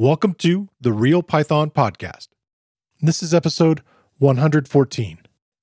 Welcome to the Real Python Podcast. This is episode 114.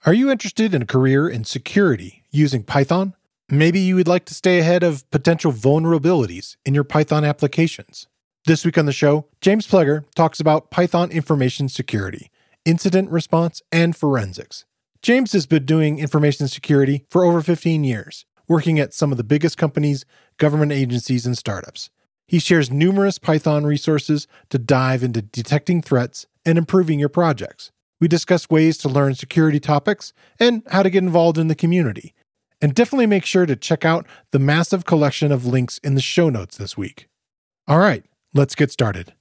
Are you interested in a career in security using Python? Maybe you would like to stay ahead of potential vulnerabilities in your Python applications. This week on the show, James Pleger talks about Python information security, incident response, and forensics. James has been doing information security for over 15 years, working at some of the biggest companies, government agencies, and startups. He shares numerous Python resources to dive into detecting threats and improving your projects. We discuss ways to learn security topics and how to get involved in the community. And definitely make sure to check out the massive collection of links in the show notes this week. All right, let's get started.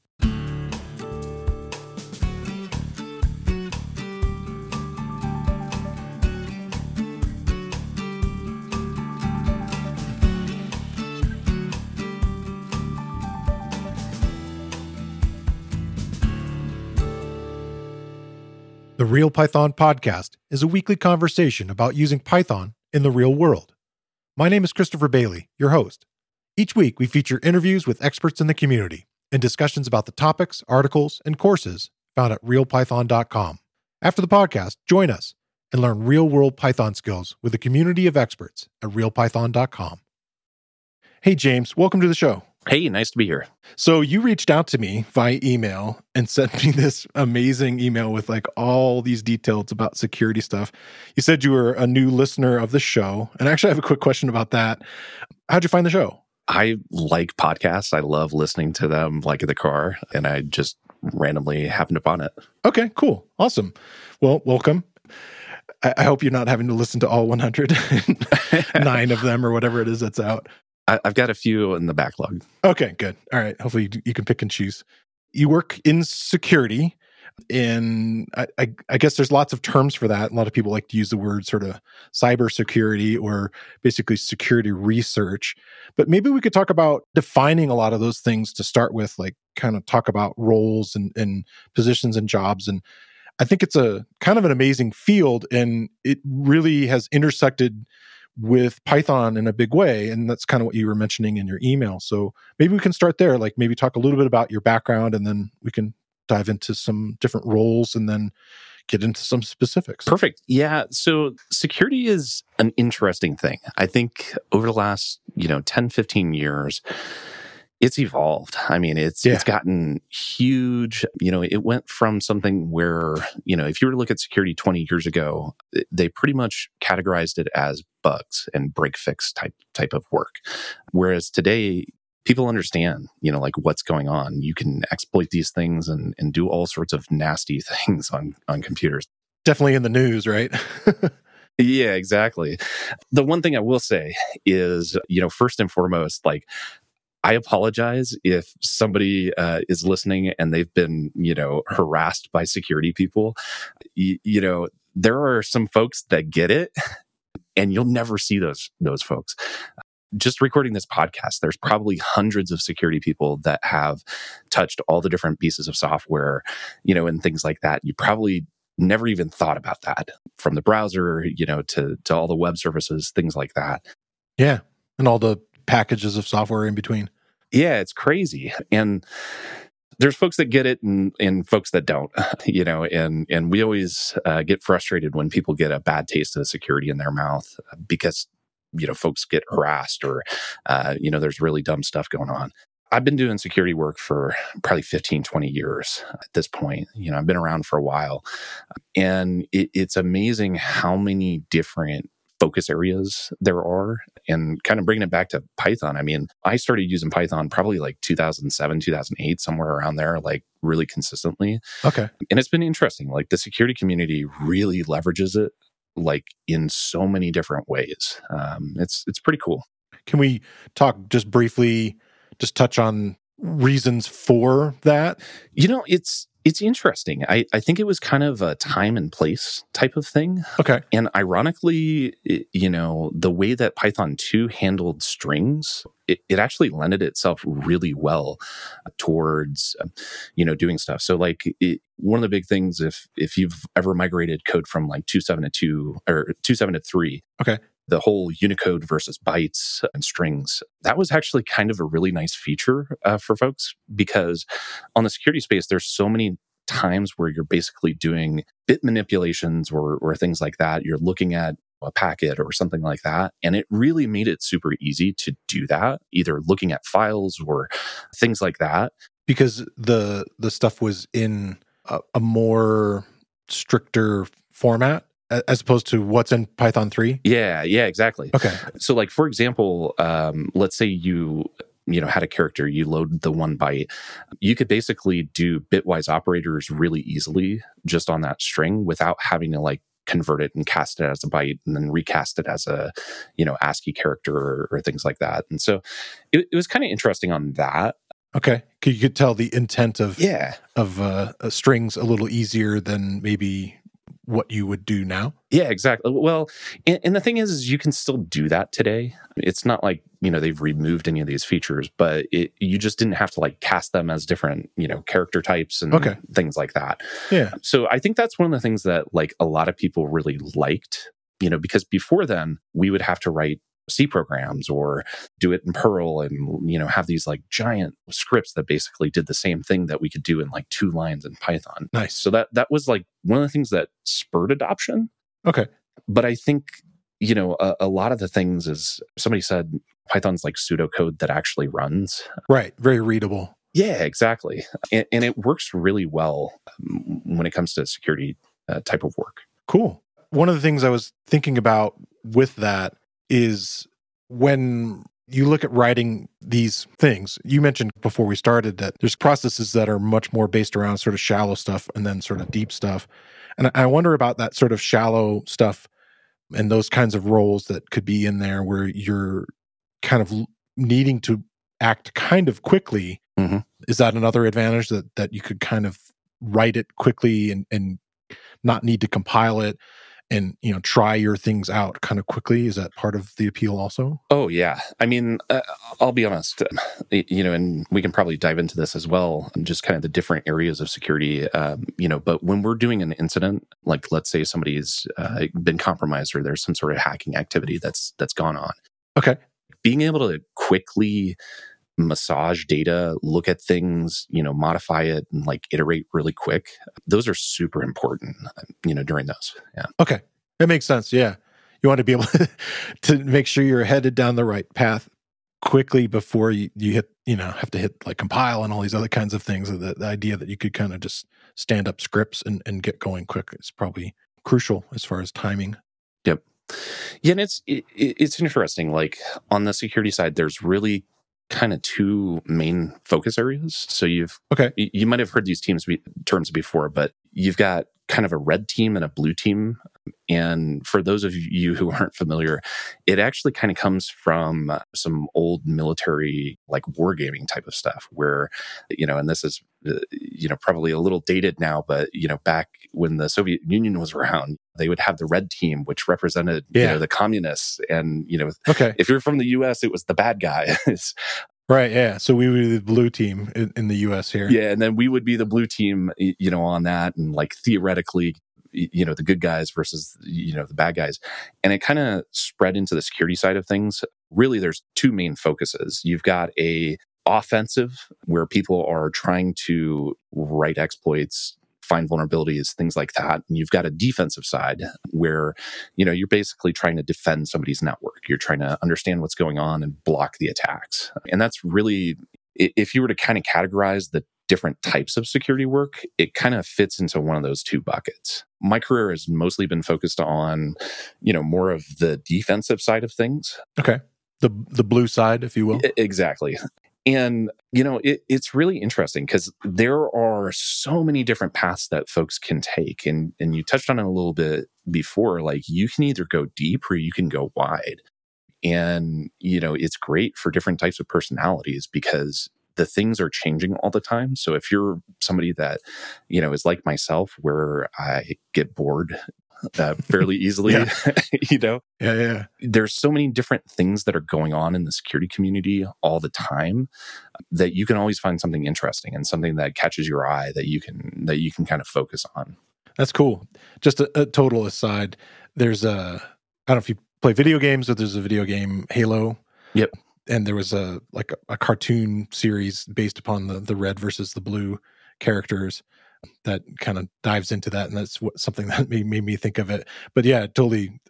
The Real Python Podcast is a weekly conversation about using Python in the real world. My name is Christopher Bailey, your host. Each week, we feature interviews with experts in the community and discussions about the topics, articles, and courses found at realpython.com. After the podcast, join us and learn real world Python skills with a community of experts at realpython.com. Hey, James, welcome to the show. Hey, nice to be here. So you reached out to me via email and sent me this amazing email with like all these details about security stuff. You said you were a new listener of the show. And actually I have a quick question about that. How'd you find the show? I like podcasts. I love listening to them like in the car and I just randomly happened upon it. Okay, cool. Awesome. Well, welcome. I, hope you're not having to listen to all 109 of them or whatever it is that's out. I, have got a few in the backlog. Okay, good. All right. Hopefully you, you can pick and choose. You work in security. In I, I, I, guess there's lots of terms for that. A lot of people like to use the word sort of cybersecurity or basically security research. But maybe we could talk about defining a lot of those things to start with, like kind of talk about roles and, and positions and jobs. And I think it's a kind of an amazing field, and it really has intersected with Python in a big way. And that's kind of what you were mentioning in your email. So maybe we can start there, like maybe talk a little bit about your background and then we can dive into some different roles and then get into some specifics. Perfect. Yeah. So security is an interesting thing. I think over the last, you know, 10, 15 years, it's evolved. I mean, it's yeah. it's gotten huge. You know, it went from something where, you know, if you were to look at security 20 years ago, they pretty much categorized it as bugs and break fix type type of work. Whereas today, people understand, you know, like what's going on. You can exploit these things and, and do all sorts of nasty things on, on computers. Definitely in the news, right? Yeah, exactly. The one thing I will say is, you know, first and foremost, like I apologize if somebody uh, is listening and they've been, you know, harassed by security people. Y- you know, there are some folks that get it, and you'll never see those those folks. Just recording this podcast, there's probably hundreds of security people that have touched all the different pieces of software, you know, and things like that. You probably never even thought about that from the browser, you know, to to all the web services, things like that. Yeah, and all the packages of software in between. Yeah, it's crazy. And there's folks that get it and, and folks that don't, you know, and, and we always uh, get frustrated when people get a bad taste of security in their mouth uh, because, you know, folks get harassed or, uh, you know, there's really dumb stuff going on. I've been doing security work for probably 15, 20 years at this point. You know, I've been around for a while. And it, it's amazing how many different focus areas there are and kind of bringing it back to python i mean i started using python probably like 2007 2008 somewhere around there like really consistently. Okay. And it's been interesting like the security community really leverages it like in so many different ways. Um, it's it's pretty cool. Can we talk just briefly just touch on reasons for that? You know it's it's interesting. I, I think it was kind of a time and place type of thing. Okay. And ironically, it, you know, the way that Python 2 handled strings, it, it actually lended itself really well towards, um, you know, doing stuff. So like it, one of the big things, if, if you've ever migrated code from like 2.7 to 2 or 2.7 to 3. Okay. The whole Unicode versus bytes and strings. That was actually kind of a really nice feature uh, for folks because on the security space, there's so many times where you're basically doing bit manipulations or, or things like that. You're looking at a packet or something like that. And it really made it super easy to do that, either looking at files or things like that. Because the the stuff was in a, a more stricter format as opposed to what's in Python 3? Yeah, yeah, exactly. Okay. So like for example, um, let's say you you know had a character you load the one byte you could basically do bitwise operators really easily just on that string without having to like convert it and cast it as a byte and then recast it as a you know ascii character or, or things like that and so it, it was kind of interesting on that okay you could tell the intent of yeah of uh, uh, strings a little easier than maybe what you would do now. Yeah, exactly. Well, and, and, the thing is, is you can still do that today. It's not like you know they've removed any of these features, but it, you just didn't have to like cast them as different you know character types and okay. things like that. Yeah. So I think that's one of the things that like a lot of people really liked. You know, because before then we would have to write C programs or do it in Perl and you know have these like giant scripts that basically did the same thing that we could do in like two lines in Python. Nice. So that that was like one of the things that spurred adoption. Okay. But I think you know a, a lot of the things is somebody said Python's like pseudocode that actually runs. Right. Very readable. Yeah, exactly. And, and it works really well um, when it comes to security uh, type of work. Cool. One of the things I was thinking about with that is when you look at writing these things, you mentioned before we started that there's processes that are much more based around sort of shallow stuff and then sort of deep stuff. And I wonder about that sort of shallow stuff and those kinds of roles that could be in there where you're kind of needing to act kind of quickly. Mm-hmm. Is that another advantage that that you could kind of write it quickly and, and not need to compile it and you know try your things out kind of quickly is that part of the appeal also? Oh yeah. I mean uh, i'll be honest you know and we can probably dive into this as well just kind of the different areas of security um, you know but when we're doing an incident like let's say somebody's uh, been compromised or there's some sort of hacking activity that's that's gone on. Okay. Being able to quickly massage data, look at things, you know, modify it and like iterate really quick. Those are super important, you know, during those. Yeah. Okay. It makes sense. Yeah. You want to be able to make sure you're headed down the right path quickly before you, you hit, you know, have to hit like compile and all these other kinds of things. The, the idea that you could kind of just stand up scripts and, and get going quick is probably crucial as far as timing. Yep. Yeah, and it's it, it's interesting. Like on the security side, there's really kind of two main focus areas. So you've okay, you might have heard these teams be, terms before, but you've got kind of a red team and a blue team. And for those of you who aren't familiar, it actually kind of comes from some old military, like wargaming type of stuff, where, you know, and this is, uh, you know, probably a little dated now, but, you know, back when the Soviet Union was around, they would have the red team, which represented, yeah. you know, the communists. And, you know, okay. if you're from the US, it was the bad guys. Right. Yeah. So we would be the blue team in, in, the U.S. here. Yeah, and then we would be the blue team, you know, on that, and like theoretically, you know, the good guys versus you know the bad guys, and it kind of spread into the security side of things. Really, there's two main focuses. You've got a offensive where people are trying to write exploits find vulnerabilities, things like that. And you've got a defensive side where, you know, you're basically trying to defend somebody's network. You're trying to understand what's going on and block the attacks. And that's really, if you were to kind of categorize the different types of security work, it kind of fits into one of those two buckets. My career has mostly been focused on, you know, more of the defensive side of things. Okay. The the blue side, if you will. Exactly. And, you know, it, it's really interesting because there are so many different paths that folks can take. And, and you touched on it a little bit before. Like you can either go deep or you can go wide. And, you know, it's great for different types of personalities because the things are changing all the time. So if you're somebody that, you know, is like myself, where I get bored uh, fairly easily. you know, yeah, yeah. There's so many different things that are going on in the security community all the time that you can always find something interesting and something that catches your eye that you can that you can kind of focus on. That's cool. Just a, a total aside. There's a I don't know if you play video games, but there's a video game Halo. Yep. And there was a like a, a cartoon series based upon the the red versus the blue characters that kind of dives into that, and that's what, something that made, made me think of it. But yeah, totally.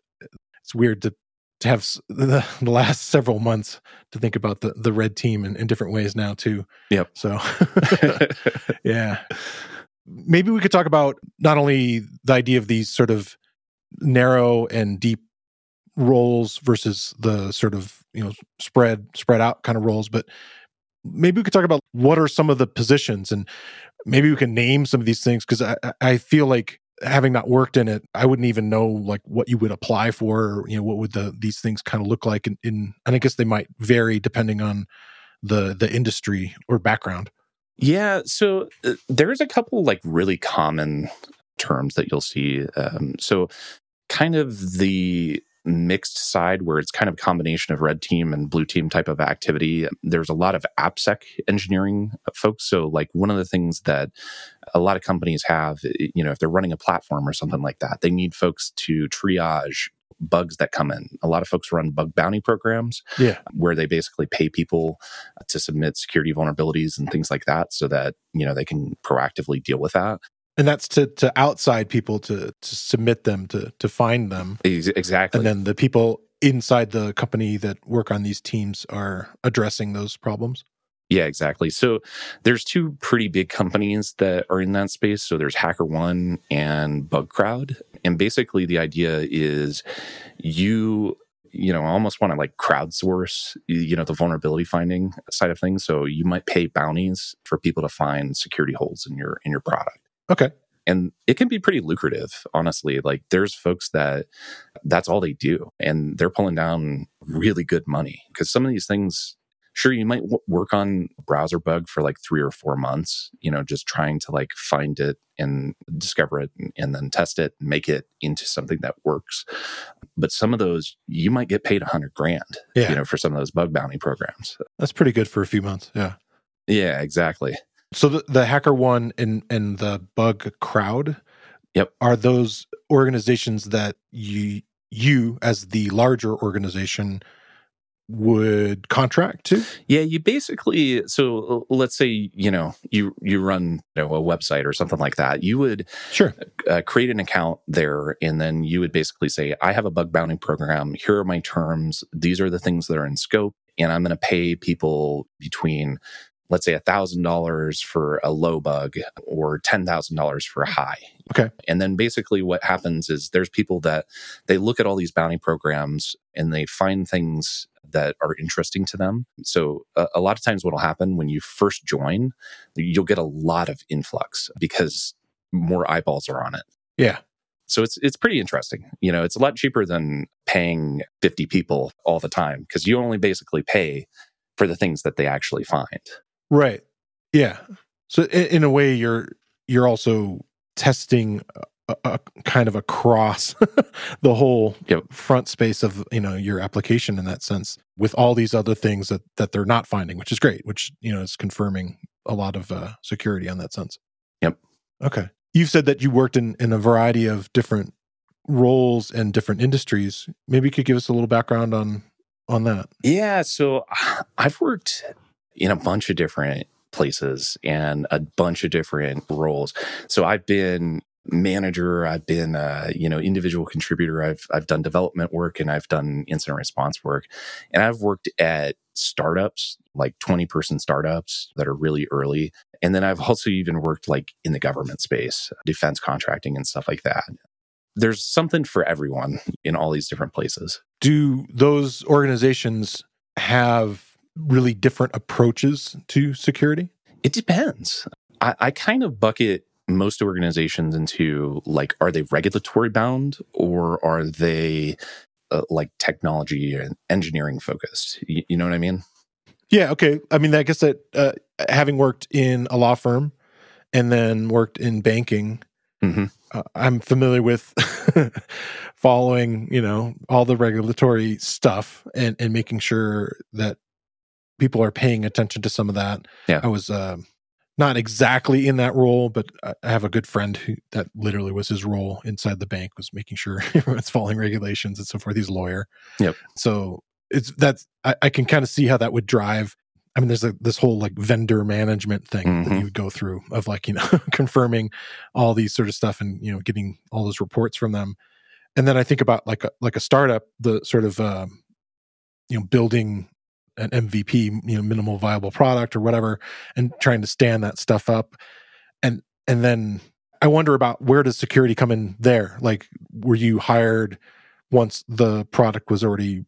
It's weird to to have the, the last several months to think about the the red team in, in different ways now too. Yep. So yeah, maybe we could talk about not only the idea of these sort of narrow and deep roles versus the sort of you know spread spread out kind of roles but maybe we could talk about what are some of the positions and maybe we can name some of these things because I, I feel like having not worked in it i wouldn't even know like what you would apply for or, you know what would the these things kind of look like in, in and i guess they might vary depending on the the industry or background. Yeah so uh, there's a couple like really common terms that you'll see um, so kind of the mixed side where it's kind of a combination of red team and blue team type of activity. There's a lot of AppSec engineering folks. So, like, one of the things that a lot of companies have, eh, you know, if they're running a platform or something like that, they need folks to triage bugs that come in. A lot of folks run bug bounty programs yeah. where they basically pay people to submit security vulnerabilities and things like that so that, you know, they can proactively deal with that and that's to to outside people to to submit them to to find them. Exactly. And then the people inside the company that work on these teams are addressing those problems. Yeah exactly. So there's two pretty big companies that are in that space. So there's HackerOne and bugcrowd. And basically the idea is you you know almost want to like crowdsource you know the vulnerability finding side of things. So you might pay bounties for people to find security holes in your in your product Okay. And it can be pretty lucrative, honestly. Like there's folks that that's all they do and they're pulling down really good money because some of these things, sure, you might w- work on browser bug for like three or four months, you know, just trying to like find it and discover it and, and then test it and make it into something that works. But some of those, you might get paid a hundred grand, yeah. you know, for some of those bug bounty programs. That's pretty good for a few months. Yeah. Yeah, exactly. So the, the HackerOne and and the bugcrowd, yep, are those organizations that you you as the larger organization would contract to? Yeah, you basically so let's say you know you you run you know, a website or something like that. You would sure uh, create an account there, and then you would basically say, "I have a bug bounty program. Here are my terms. These are the things that are in scope." And I'm going to pay people between let's say $1,000 for a low bug or $10,000 for a high. Okay. And then basically what happens is there's people that they look at all these bounty programs and they find things that are interesting to them. So a, a lot of times what will happen when you first join, you'll get a lot of influx because more eyeballs are on it. Yeah. So it's it's pretty interesting. You know, it's a lot cheaper than paying 50 people all the time because you only basically pay for the things that they actually find. Right. Yeah. So in, in a way, you're you're also testing a, a kind of across the whole yep. front space of you know your application in that sense with all these other things that that they're not finding, which is great. Which you know is confirming a lot of uh, security on that sense. Yep. Okay. You've said that you worked in in a variety of different roles and different industries. Maybe you could give us a little background on on that. Yeah. So I've worked in a bunch of different places and a bunch of different roles. So I've been manager, I've been uh, you know individual contributor, I've I've done development work and I've done incident response work. And I've worked at startups, like 20 person startups that are really early. And then I've also even worked like in the government space, defense contracting and stuff like that. There's something for everyone in all these different places. Do those organizations have really different approaches to security? It depends. I, I kind of bucket most organizations into like, are they regulatory bound or are they uh, like technology and engineering focused? You, you, know what I mean? Yeah. Okay. I mean, I guess that uh, having worked in a law firm and then worked in banking, mm-hmm. uh, I'm familiar with following, you know, all the regulatory stuff and, and making sure that people are paying attention to some of that. Yeah. I was uh, not exactly in that role, but I have a good friend who that literally was his role inside the bank was making sure everyone's following regulations and so forth. He's a lawyer. Yep. So it's that's I, I can kind of see how that would drive. I mean, there's a, this whole like vendor management thing that Mhm. you would go through of like you know confirming all these sort of stuff and you know getting all those reports from them. And then I think about like a, like a startup, the sort of um, you know building an MVP, you know, minimal viable product or whatever, and trying to stand that stuff up. And and then I wonder about where does security come in there? Like, were you hired once the product was already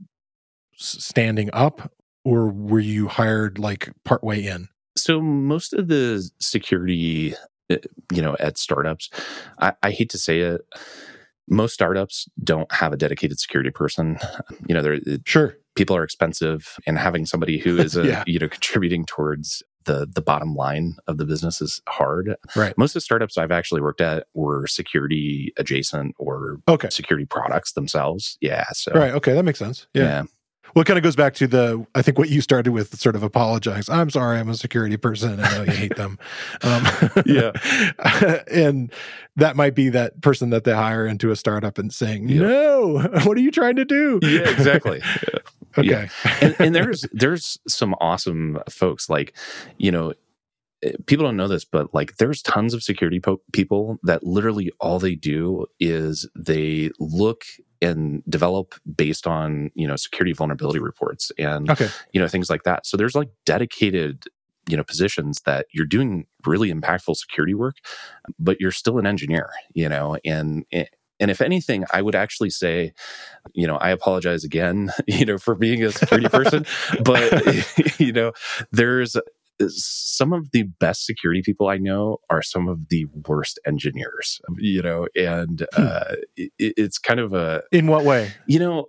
standing up, or were you hired like partway in? So most of the security, uh, you know, at startups, I, I hate to say it, most startups don't have a dedicated security person. You know, they're Sure. People are expensive, and having somebody who is a, Yeah. you know contributing towards the the bottom line of the business is hard. Right. Most of the startups I've actually worked at were security adjacent or Okay. security products themselves. Yeah. So Right. Okay. That makes sense. Yeah. yeah. Well, it kind of goes back to the, I think what you started with sort of apologize. I'm sorry, I'm a security person. I know you hate them. Um, Yeah. and that might be that person that they hire into a startup and saying, Yeah. no, what are you trying to do? Yeah, exactly. Okay. Yeah. and, and there's there's some awesome folks like you know eh, people don't know this but like there's tons of security po- people that literally all they do is they look and develop based on you know security vulnerability reports and Okay. you know things like that so there's like dedicated you know positions that you're doing really impactful security work but you're still an engineer you know and and if anything i would actually say you know i apologize again you know for being a security person but you know there's some of the best security people I know are some of the worst engineers, you know, and uh, it, it's kind of a, In what way? you know,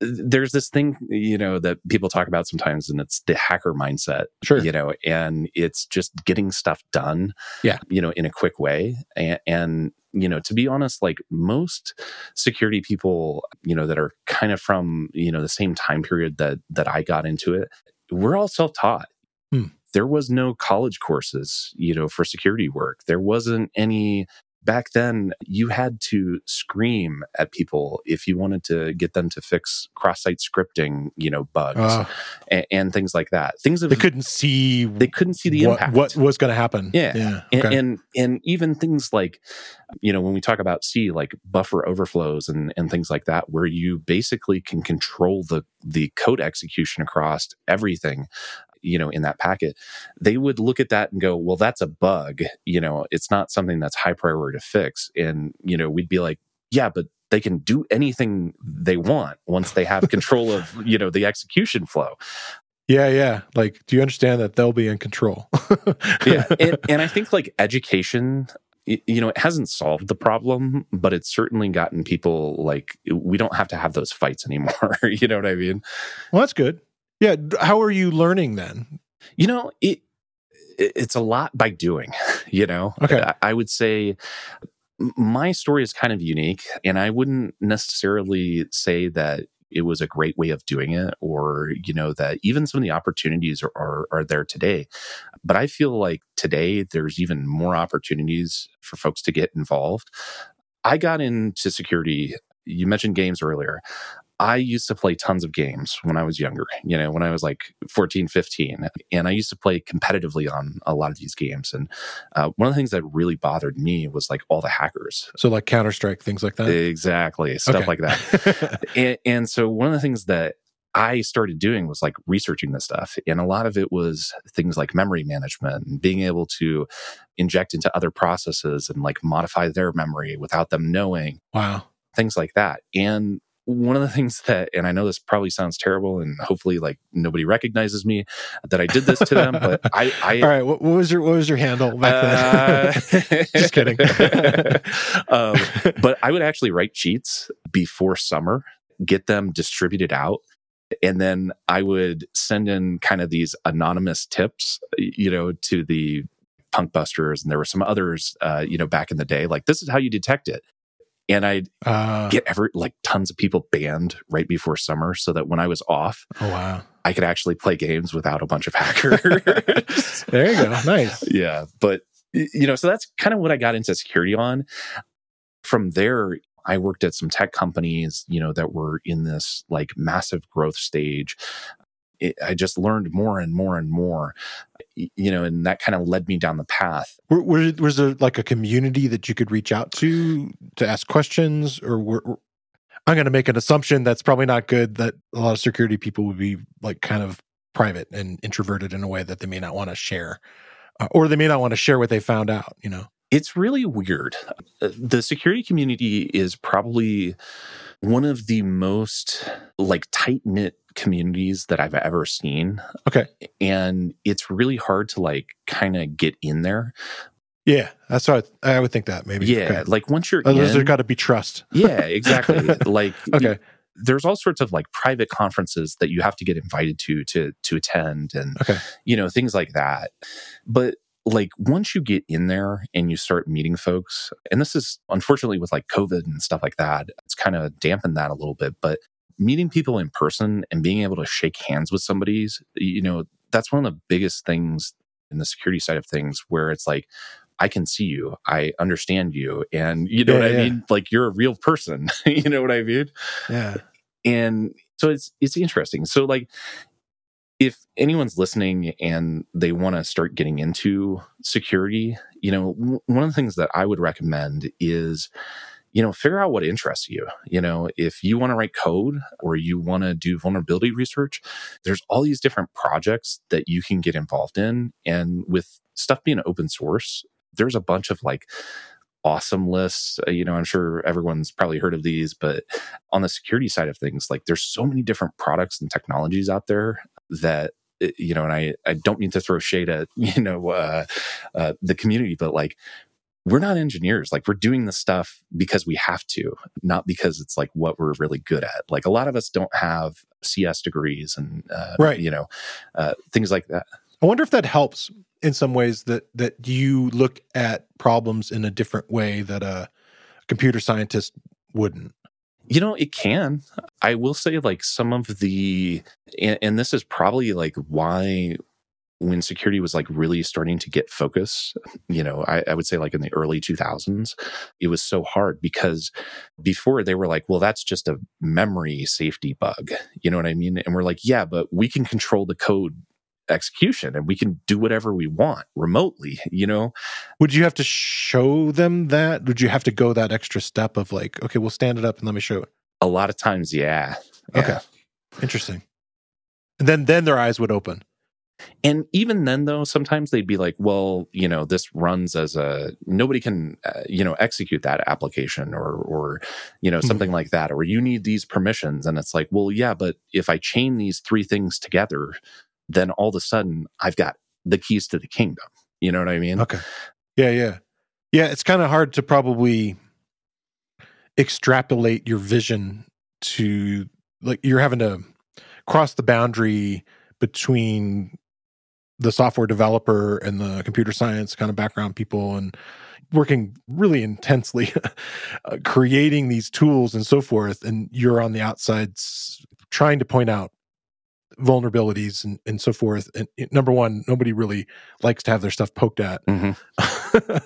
there's this thing, you know, that people talk about sometimes, and it's the hacker mindset, Sure. you know, and it's just getting stuff done, Yeah. you know, in a quick way. And, and, you know, to be honest, like most security people, you know, that are kind of from, you know, the same time period that that I got into it, we're all self-taught. Hmm. There was no college courses, you know, for security work. There wasn't any back then you had to scream at people if you wanted to get them to fix cross-site scripting you know bugs Uh, and, and things like that things of they couldn't see they couldn't see the what, impact what was going to happen. Yeah. Yeah. and, Okay. and and even things like you know when we talk about c like buffer overflows and and things like that where you basically can control the the code execution across everything you know in that packet they would look at that and go well that's a bug you know it's not something that's high priority to fix and you know we'd be like yeah but they can do anything they want once they have control of you know the execution flow yeah. Yeah. Like, do you understand that they'll be in control? yeah and, and i think like education you know it hasn't solved the problem but it's certainly gotten people like we don't have to have those fights anymore you know what i mean well, that's good. Yeah. How are you learning then? you know it it- it's a lot by doing you know Okay. I- i would say my story is kind of unique and i wouldn't necessarily say that it was a great way of doing it or you know that even some of the opportunities are, are, are there today but i feel like today there's even more opportunities for folks to get involved i got into security you mentioned games earlier I used to play tons of games when I was younger, you know, when I was like 14, 15. And I used to play competitively on a lot of these games. And uh, one of the things that really bothered me was like all the hackers. So, like Counter Strike, things like that. Exactly. Stuff Okay. like that. and, and so one of the things that I started doing was like researching this stuff. And a lot of it was things like memory management and being able to inject into other processes and like modify their memory without them knowing wow. things like that. And one of the things that, and I know this probably sounds terrible, and hopefully, like nobody recognizes me that I did this to them, but I, I All right. What, what was your What was your handle back then? uh, Just kidding. um, but I would actually write cheats before summer, get them distributed out. And then I would send in kind of these anonymous tips, you know, to the PunkBusters. And there were some others, uh, you know, back in the day, like this is how you detect it. And I'd uh, get every like tons of people banned right before summer so that when I was off, oh wow, I could actually play games without a bunch of hackers. there you go, nice. Yeah, but you know, so that's kind of what I got into security on. From there, I worked at some tech companies, you know, that were in this like massive growth stage. It, I just learned more and more and more, you know, and that kind of led me down the path. Were, was there like a community that you could reach out to to ask questions, or were, I'm going to make an assumption that's probably not good that a lot of security people would be like kind of private and introverted in a way that they may not want to share, uh, or they may not want to share what they found out. You know, it's really weird. Uh, the security community is probably one of the most like tight knit communities that I've ever seen. Okay. And it's really hard to like kind of get in there. Yeah, that's what I, I would think that maybe. Yeah, okay. like once you're There's got to be trust. Yeah, exactly. like okay. there's all sorts of like private conferences that you have to get invited to to to attend and okay. you know things like that. But like once you get in there and you start meeting folks, and this is unfortunately with like COVID and stuff like that, it's kind of dampened that a little bit. But meeting people in person and being able to shake hands with somebody's, you know, that's one of the biggest things in the security side of things where it's like, I can see you, I understand you, and you know yeah, what I yeah. mean? Like you're a real person. you know what I mean? Yeah. And so it's it's interesting. So like if anyone's listening and they want to start getting into security, you know, w- one of the things that I would recommend is you know, figure out what interests you. You know, if you want to write code or you want to do vulnerability research, there's all these different projects that you can get involved in. And with stuff being open source, there's a bunch of like awesome lists. Uh, you know, I'm sure everyone's probably heard of these, but on the security side of things, like there's so many different products and technologies out there that uh, you know, and I, I don't mean to throw shade at, you know, uh, uh, the community, but like we're not engineers. Like we're doing the stuff because we have to, not because it's like what we're really good at. Like a lot of us don't have CS degrees and, uh, right. you know, uh, things like that. I wonder if that helps in some ways that that you look at problems in a different way that a computer scientist wouldn't. You know, it can. I will say, like, some of the, and, and, this is probably like why when security was like really starting to get focus, you know, I, I, would say like in the early 2000s, it was so hard because before they were like, well, that's just a memory safety bug. You know what I mean? And we're like, yeah, but we can control the code execution and we can do whatever we want remotely, you know? Would you have to show them that? Would you have to go that extra step of like, okay, we'll stand it up and let me show it? A lot of times, yeah. yeah. Okay. Interesting. And then then their eyes would open. And even then, though, sometimes they'd be like, well, you know, this runs as a nobody can, uh, you know, execute that application or, or, you know, something mm-hmm. like that. Or you need these permissions. And it's like, well, yeah, but if I chain these three things together, then all of a sudden I've got the keys to the kingdom. You know what I mean? Okay. Yeah. Yeah. Yeah. It's kind of hard to probably extrapolate your vision to like you're having to cross the boundary between the software developer and the computer science kind of background people and working really intensely uh, creating these tools and so forth and you're on the outside trying to point out vulnerabilities and, and so forth and number one nobody really likes to have their stuff poked at mm-hmm.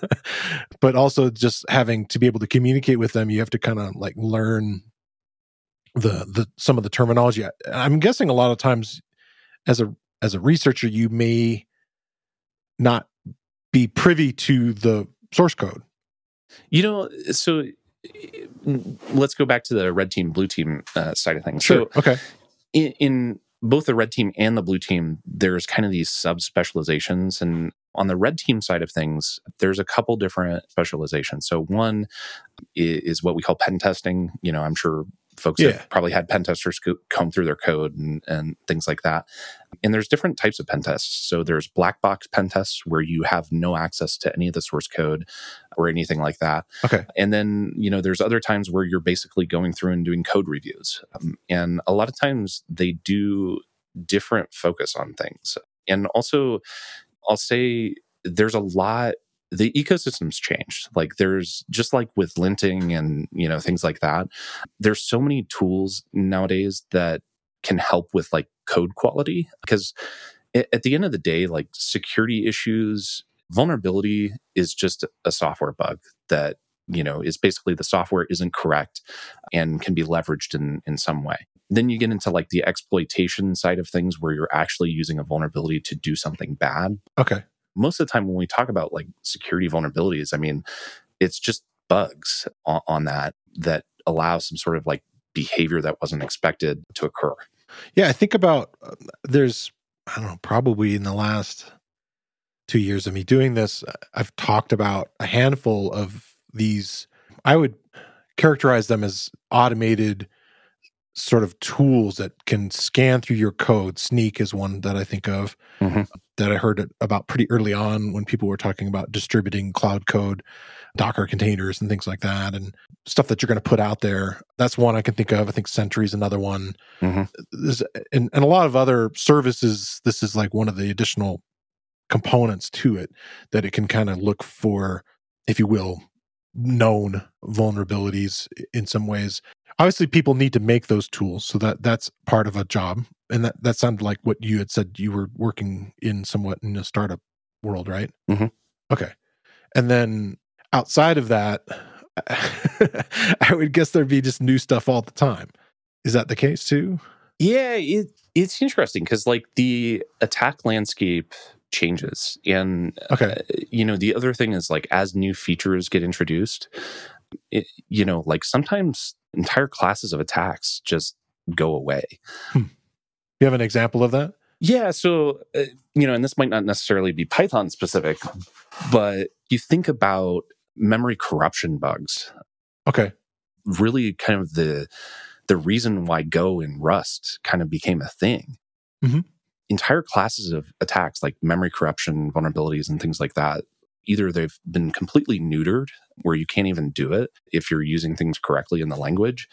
but also just having to be able to communicate with them you have to kind of like learn the the some of the terminology i'm guessing a lot of times as a as a researcher you may not be privy to the source code you know so let's go back to the red team blue team uh, side of things sure. so okay in, in both the red team and the blue team there's kind of these sub specializations and on the red team side of things there's a couple different specializations. So one is what we call pen testing. You know i'm sure folks yeah. have probably had pen testers comb through their code and, and things like that. And there's different types of pen tests. So there's black box pen tests where you have no access to any of the source code or anything like that. Okay. And then, you know, there's other times where you're basically going through and doing code reviews. Um, and a lot of times they do different focus on things. And also, I'll say there's a lot the ecosystem's changed. Like there's just like with linting and you know things like that. There's so many tools nowadays that can help with like code quality because at the end of the day, like security issues, vulnerability is just a software bug that you know is basically the software isn't correct and can be leveraged in in some way then you get into like the exploitation side of things where you're actually using a vulnerability to do something bad okay most of the time when we talk about like security vulnerabilities, I mean, it's just bugs on, on that that allow some sort of like behavior that wasn't expected to occur. Yeah, I think about uh, there's I don't know, probably in the last two years of me doing this, I've talked about a handful of these. I would characterize them as automated sort of tools that can scan through your code. Snyk is one that I think of mm-hmm. That I heard about pretty early on when people were talking about distributing cloud code, Docker containers, and things like that, and stuff that you're going to put out there. That's one I can think of. I think Sentry is another one. Mm-hmm. and, and a lot of other services. This is like one of the additional components to it that it can kind of look for, if you will, known vulnerabilities in some ways obviously people need to make those tools so that that's part of a job and that that sounded like what you had said you were working in somewhat in a startup world right mm-hmm. okay and then outside of that i would guess there'd be just new stuff all the time is that the case too yeah it, it's interesting because like the attack landscape changes and okay uh, you know the other thing is like as new features get introduced it, you know like sometimes entire classes of attacks just go away. Hmm. You have an example of that? Yeah. So, uh, you know, and this might not necessarily be Python specific, but you think about memory corruption bugs. Okay. Really kind of the the reason why Go and Rust kind of became a thing. Mm-hmm. Entire classes of attacks like memory corruption vulnerabilities and things like that either they've been completely neutered where you can't even do it if you're using things correctly in the language,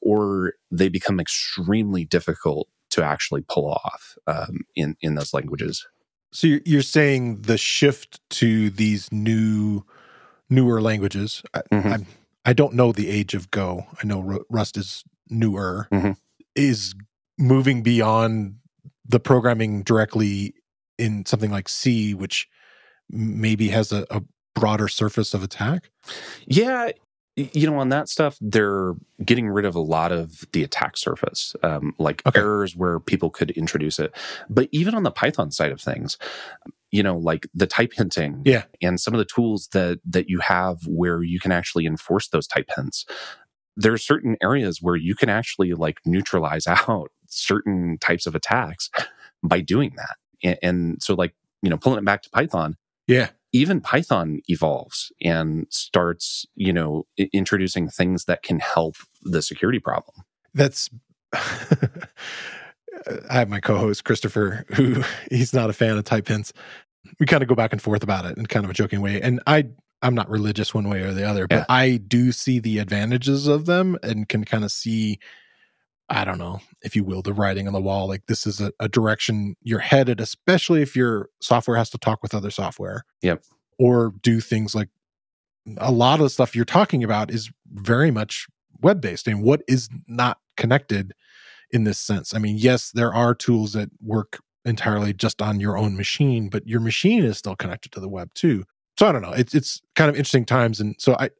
or they become extremely difficult to actually pull off um, in in those languages. So you're saying the shift to these new newer languages. Mm-hmm. I, I, don't know the age of Go. I know Rust is newer. Mm-hmm. Is moving beyond the programming directly in something like C, which maybe has a, a broader surface of attack? Yeah, you know on that stuff they're getting rid of a lot of the attack surface um, like okay. errors where people could introduce it but even on the python side of things you know like the type hinting yeah and some of the tools that that you have where you can actually enforce those type hints there are certain areas where you can actually like neutralize out certain types of attacks by doing that and, and so like you know pulling it back to python yeah. Even Python evolves and starts, you know, I- introducing things that can help the security problem. That's I have my co-host Christopher, who he's not a fan of type hints. We kind of go back and forth about it in kind of a joking way. And I I'm not religious one way or the other, but yeah. I do see the advantages of them and can kind of see I don't know, if you will, the writing on the wall. Like this is a, a, direction you're headed, especially if your software has to talk with other software. Yep. Or do things like a lot of the stuff you're talking about is very much web based. And what is not connected in this sense? I mean, yes, there are tools that work entirely just on your own machine, but your machine is still connected to the web too. So I don't know. It's it's kind of interesting times, and so I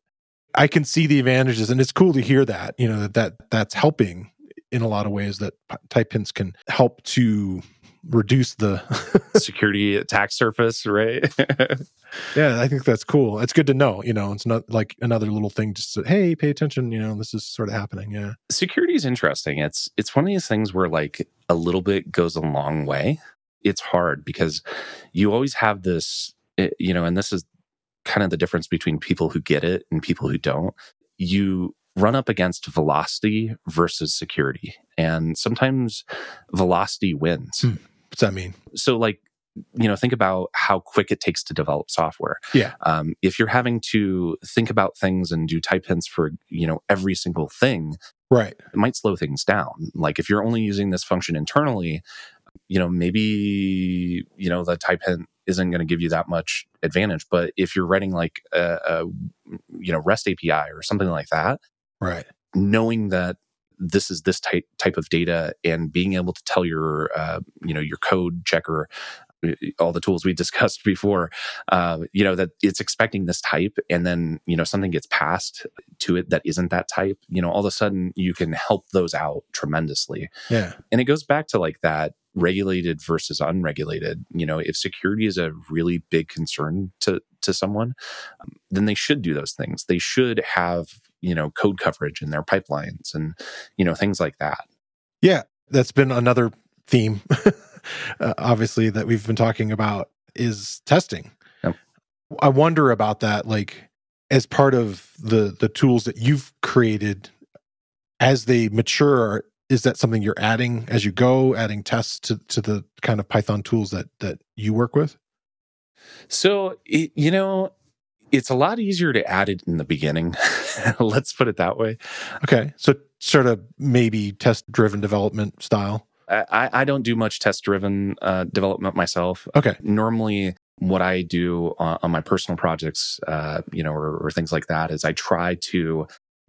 I can see the advantages, and it's cool to hear that you know that that that's helping in a lot of ways that type hints can help to reduce the security attack surface, right? yeah, I think that's cool. It's good to know, you know, it's not like another little thing just to, hey, pay attention, you know, this is sort of happening. Yeah. Security is interesting. It's it's one of these things where like a little bit goes a long way. It's hard because you always have this, eh, you know, and this is kind of the difference between people who get it and people who don't. You run up against velocity versus security. And sometimes velocity wins. Hmm. What's that mean? So, like, you know, think about how quick it takes to develop software. Yeah. Um, if you're having to think about things and do type hints for, you know, every single thing, right, it might slow things down. Like if you're only using this function internally, you know, maybe, you know, the type hint isn't going to give you that much advantage. But if you're writing like a, a you know REST API or something like that, right? Knowing that this is this type type of data and being able to tell your uh, you know your code checker all the tools we discussed before, uh, you know, that it's expecting this type and then, you know, something gets passed to it that isn't that type, you know, all of a sudden you can help those out tremendously. Yeah. And it goes back to like that regulated versus unregulated. You know, if security is a really big concern to, to someone, um, then they should do those things. They should have, you know, code coverage in their pipelines and, you know, things like that. Yeah. That's been another theme uh, obviously that we've been talking about is testing. Yep. I wonder about that like as part of the the tools that you've created as they mature is that something you're adding as you go adding tests to to the kind of python tools that that you work with so it, you know it's a lot easier to add it in the beginning let's put it that way okay so sort of maybe test driven development style I, I don't do much test driven uh, development myself. Okay. Normally, what I do on, on my personal projects, uh, you know, or, or, things like that, is I try to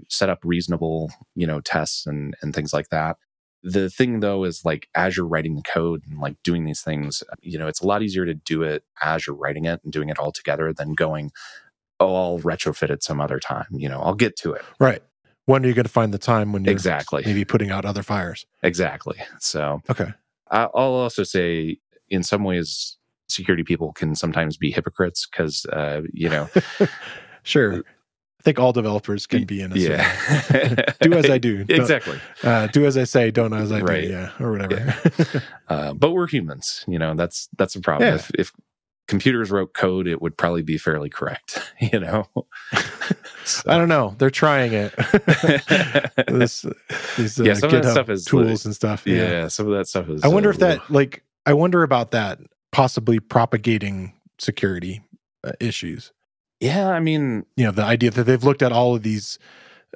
set up reasonable, you know, tests and and things like that. The thing though is like as you're writing the code and like doing these things, you know, it's a lot easier to do it as you're writing it and doing it all together than going, oh, I'll retrofit it some other time. You know, I'll get to it. Right when are you going to find the time when you're exactly maybe putting out other fires? Exactly. So okay, I'll also say in some ways security people can sometimes be hypocrites because uh, you know. sure. I think all developers can be in a yeah. do as I do. exactly. Uh, do as I say, don't as I right. do. Yeah, or whatever. Yeah. uh, but we're humans. You know, that's that's the problem. Yeah. If, if computers wrote code, it would probably be fairly correct. You know, so. I don't know. They're trying it. this, these uh, yeah, some GitHub of that stuff is tools and stuff. Yeah. yeah. some of that stuff is. I wonder uh, if that, like, I wonder about that possibly propagating security uh, issues. Yeah, I mean, you know, the idea that they've looked at all of these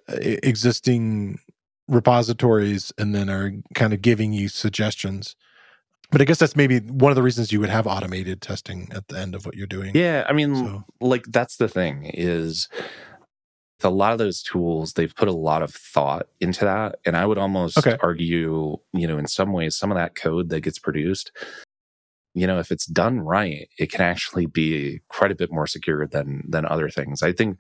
uh, existing repositories and then are kind of giving you suggestions but I guess that's maybe one of the reasons you would have automated testing at the end of what you're doing. Yeah, I mean, so. like that's the thing is a lot of those tools they've put a lot of thought into that, and I would almost okay. argue, you know, in some ways, some of that code that gets produced, you know, if it's done right, it can actually be quite a bit more secure than than other things. I think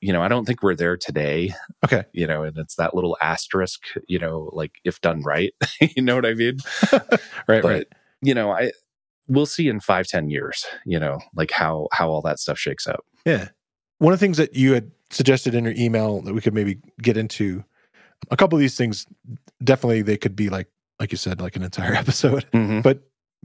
you know, I don't think we're there today. Okay. You know, and it's that little asterisk, you know, like if done right, you know what I mean? right, but, right. You know, I we'll see in five, ten years, you know, like how how all that stuff shakes out. Yeah. One of the things that you had suggested in your email that we could maybe get into a couple of these things definitely they could be like like you said, like an entire episode. Mm-hmm. But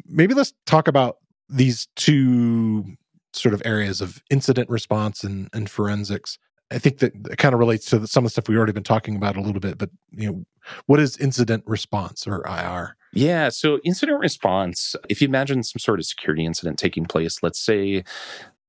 maybe let's talk about these two sort of areas of incident response and, and forensics. I think that it kind of relates to some of the stuff we've already been talking about a little bit, but you know, what is incident response or IR? Yeah, so incident response, if you imagine some sort of security incident taking place, let's say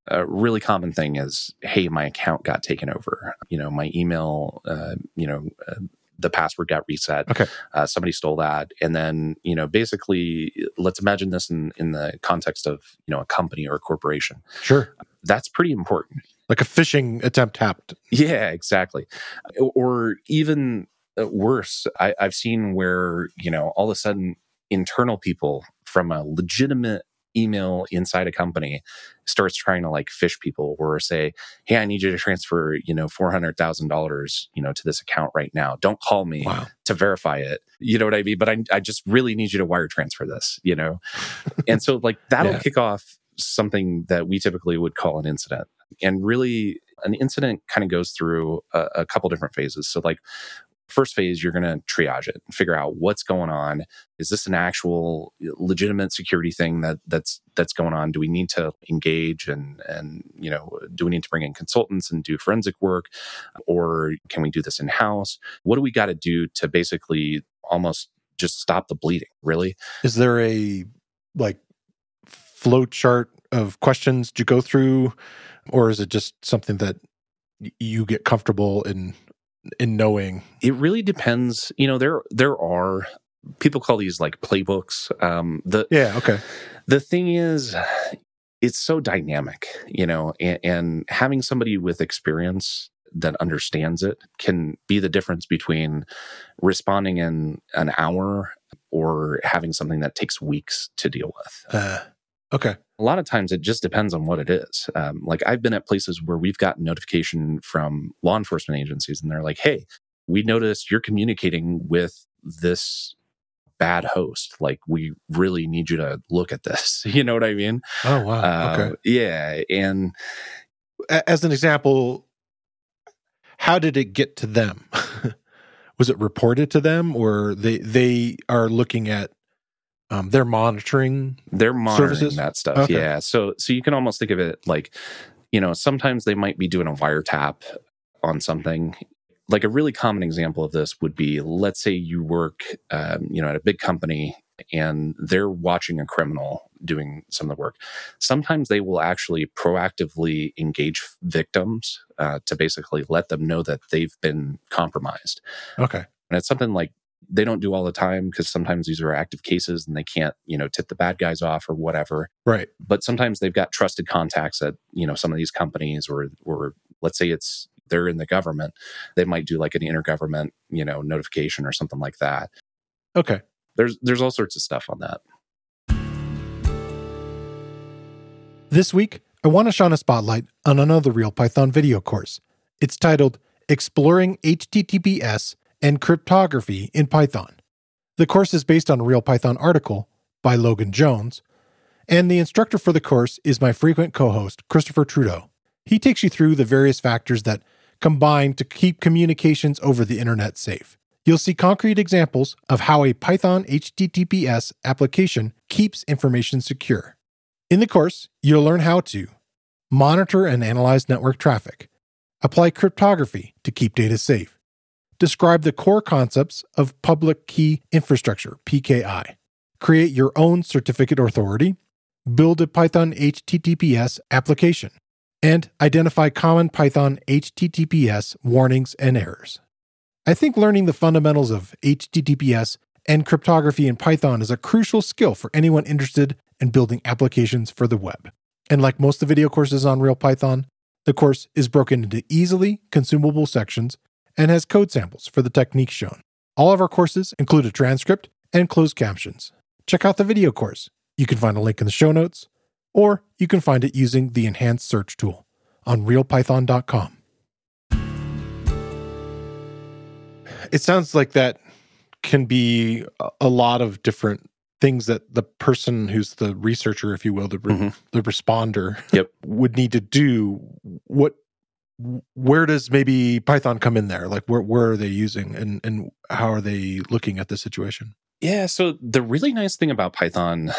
a really common thing is, hey, my account got taken over. You know, my email, uh, you know, uh, the password got reset. Okay. Uh, somebody stole that. And then, you know, basically, let's imagine this in, in the context of, you know, a company or a corporation. Sure. That's pretty important. Like a phishing attempt happened. Yeah, exactly. Or even uh, worse, I, I've seen where, you know, all of a sudden internal people from a legitimate email inside a company starts trying to like phish people or say, Hey, I need you to transfer, you know, $400,000, you know, to this account right now. Don't call me wow. to verify it. You know what I mean? But I, I just really need you to wire transfer this, you know? and so like that'll yeah. kick off something that we typically would call an incident. And really an incident kind of goes through a, a couple different phases. So like First phase, you're going to triage it and figure out what's going on. Is this an actual uh, legitimate security thing that that's that's going on? Do we need to engage and and you know do we need to bring in consultants and do forensic work, or can we do this in house? What do we got to do to basically almost just stop the bleeding? Really? Is there a like flow chart of questions to go through, or is it just something that you get comfortable in in knowing? It really depends. You know, there there are people call these like playbooks. Um, the yeah, okay. The thing is, it's so dynamic, you know, and, and having somebody with experience that understands it can be the difference between responding in an hour or having something that takes weeks to deal with. Uh, okay. A lot of times it just depends on what it is. Um, like I've been at places where we've gotten notification from law enforcement agencies and they're like, hey, we noticed you're communicating with this bad host. Like we really need you to look at this. You know what I mean? Oh, wow. Uh, okay. Yeah. And As an example, how did it get to them? Was it reported to them or they, they are looking at, um, they're monitoring? they're monitoring Services? that stuff. Okay. Yeah. So so you can almost think of it like, you know, sometimes they might be doing a wiretap on something. Like a really common example of this would be, let's say you work, um, you know, at a big company and they're watching a criminal doing some of the work. Sometimes they will actually proactively engage victims uh, to basically let them know that they've been compromised. Okay. And it's something like they don't do all the time because sometimes these are active cases and they can't, you know, tip the bad guys off or whatever. Right. But sometimes they've got trusted contacts at, you know, some of these companies or or let's say it's they're in the government, they might do like an intergovernment, you know, notification or something like that. Okay. There's there's all sorts of stuff on that. This week, I want to shine a spotlight on another Real Python video course. It's titled Exploring HTTPS and Cryptography in Python. The course is based on a Real Python article by Logan Jones, and the instructor for the course is my frequent co host, Christopher Trudeau. He takes you through the various factors that combine to keep communications over the internet safe. You'll see concrete examples of how a Python HTTPS application keeps information secure. In the course, you'll learn how to monitor and analyze network traffic, apply cryptography to keep data safe, describe the core concepts of public key infrastructure, PKI, create your own certificate authority, build a Python HTTPS application, and identify common Python HTTPS warnings and errors. I think learning the fundamentals of HTTPS and cryptography in Python is a crucial skill for anyone interested in building applications for the web. And like most of the video courses on Real Python, the course is broken into easily consumable sections and has code samples for the techniques shown. All of our courses include a transcript and closed captions. Check out the video course. You can find a link in the show notes, or you can find it using the enhanced search tool on realpython.com. It sounds like that can be a- a lot of different things that the person who's the researcher, if you will, the re- Mhm. the responder, Yep. would need to do. What, where does maybe Python come in there? Like, where where are they using, and and how are they looking at the situation? Yeah. So the really nice thing about Python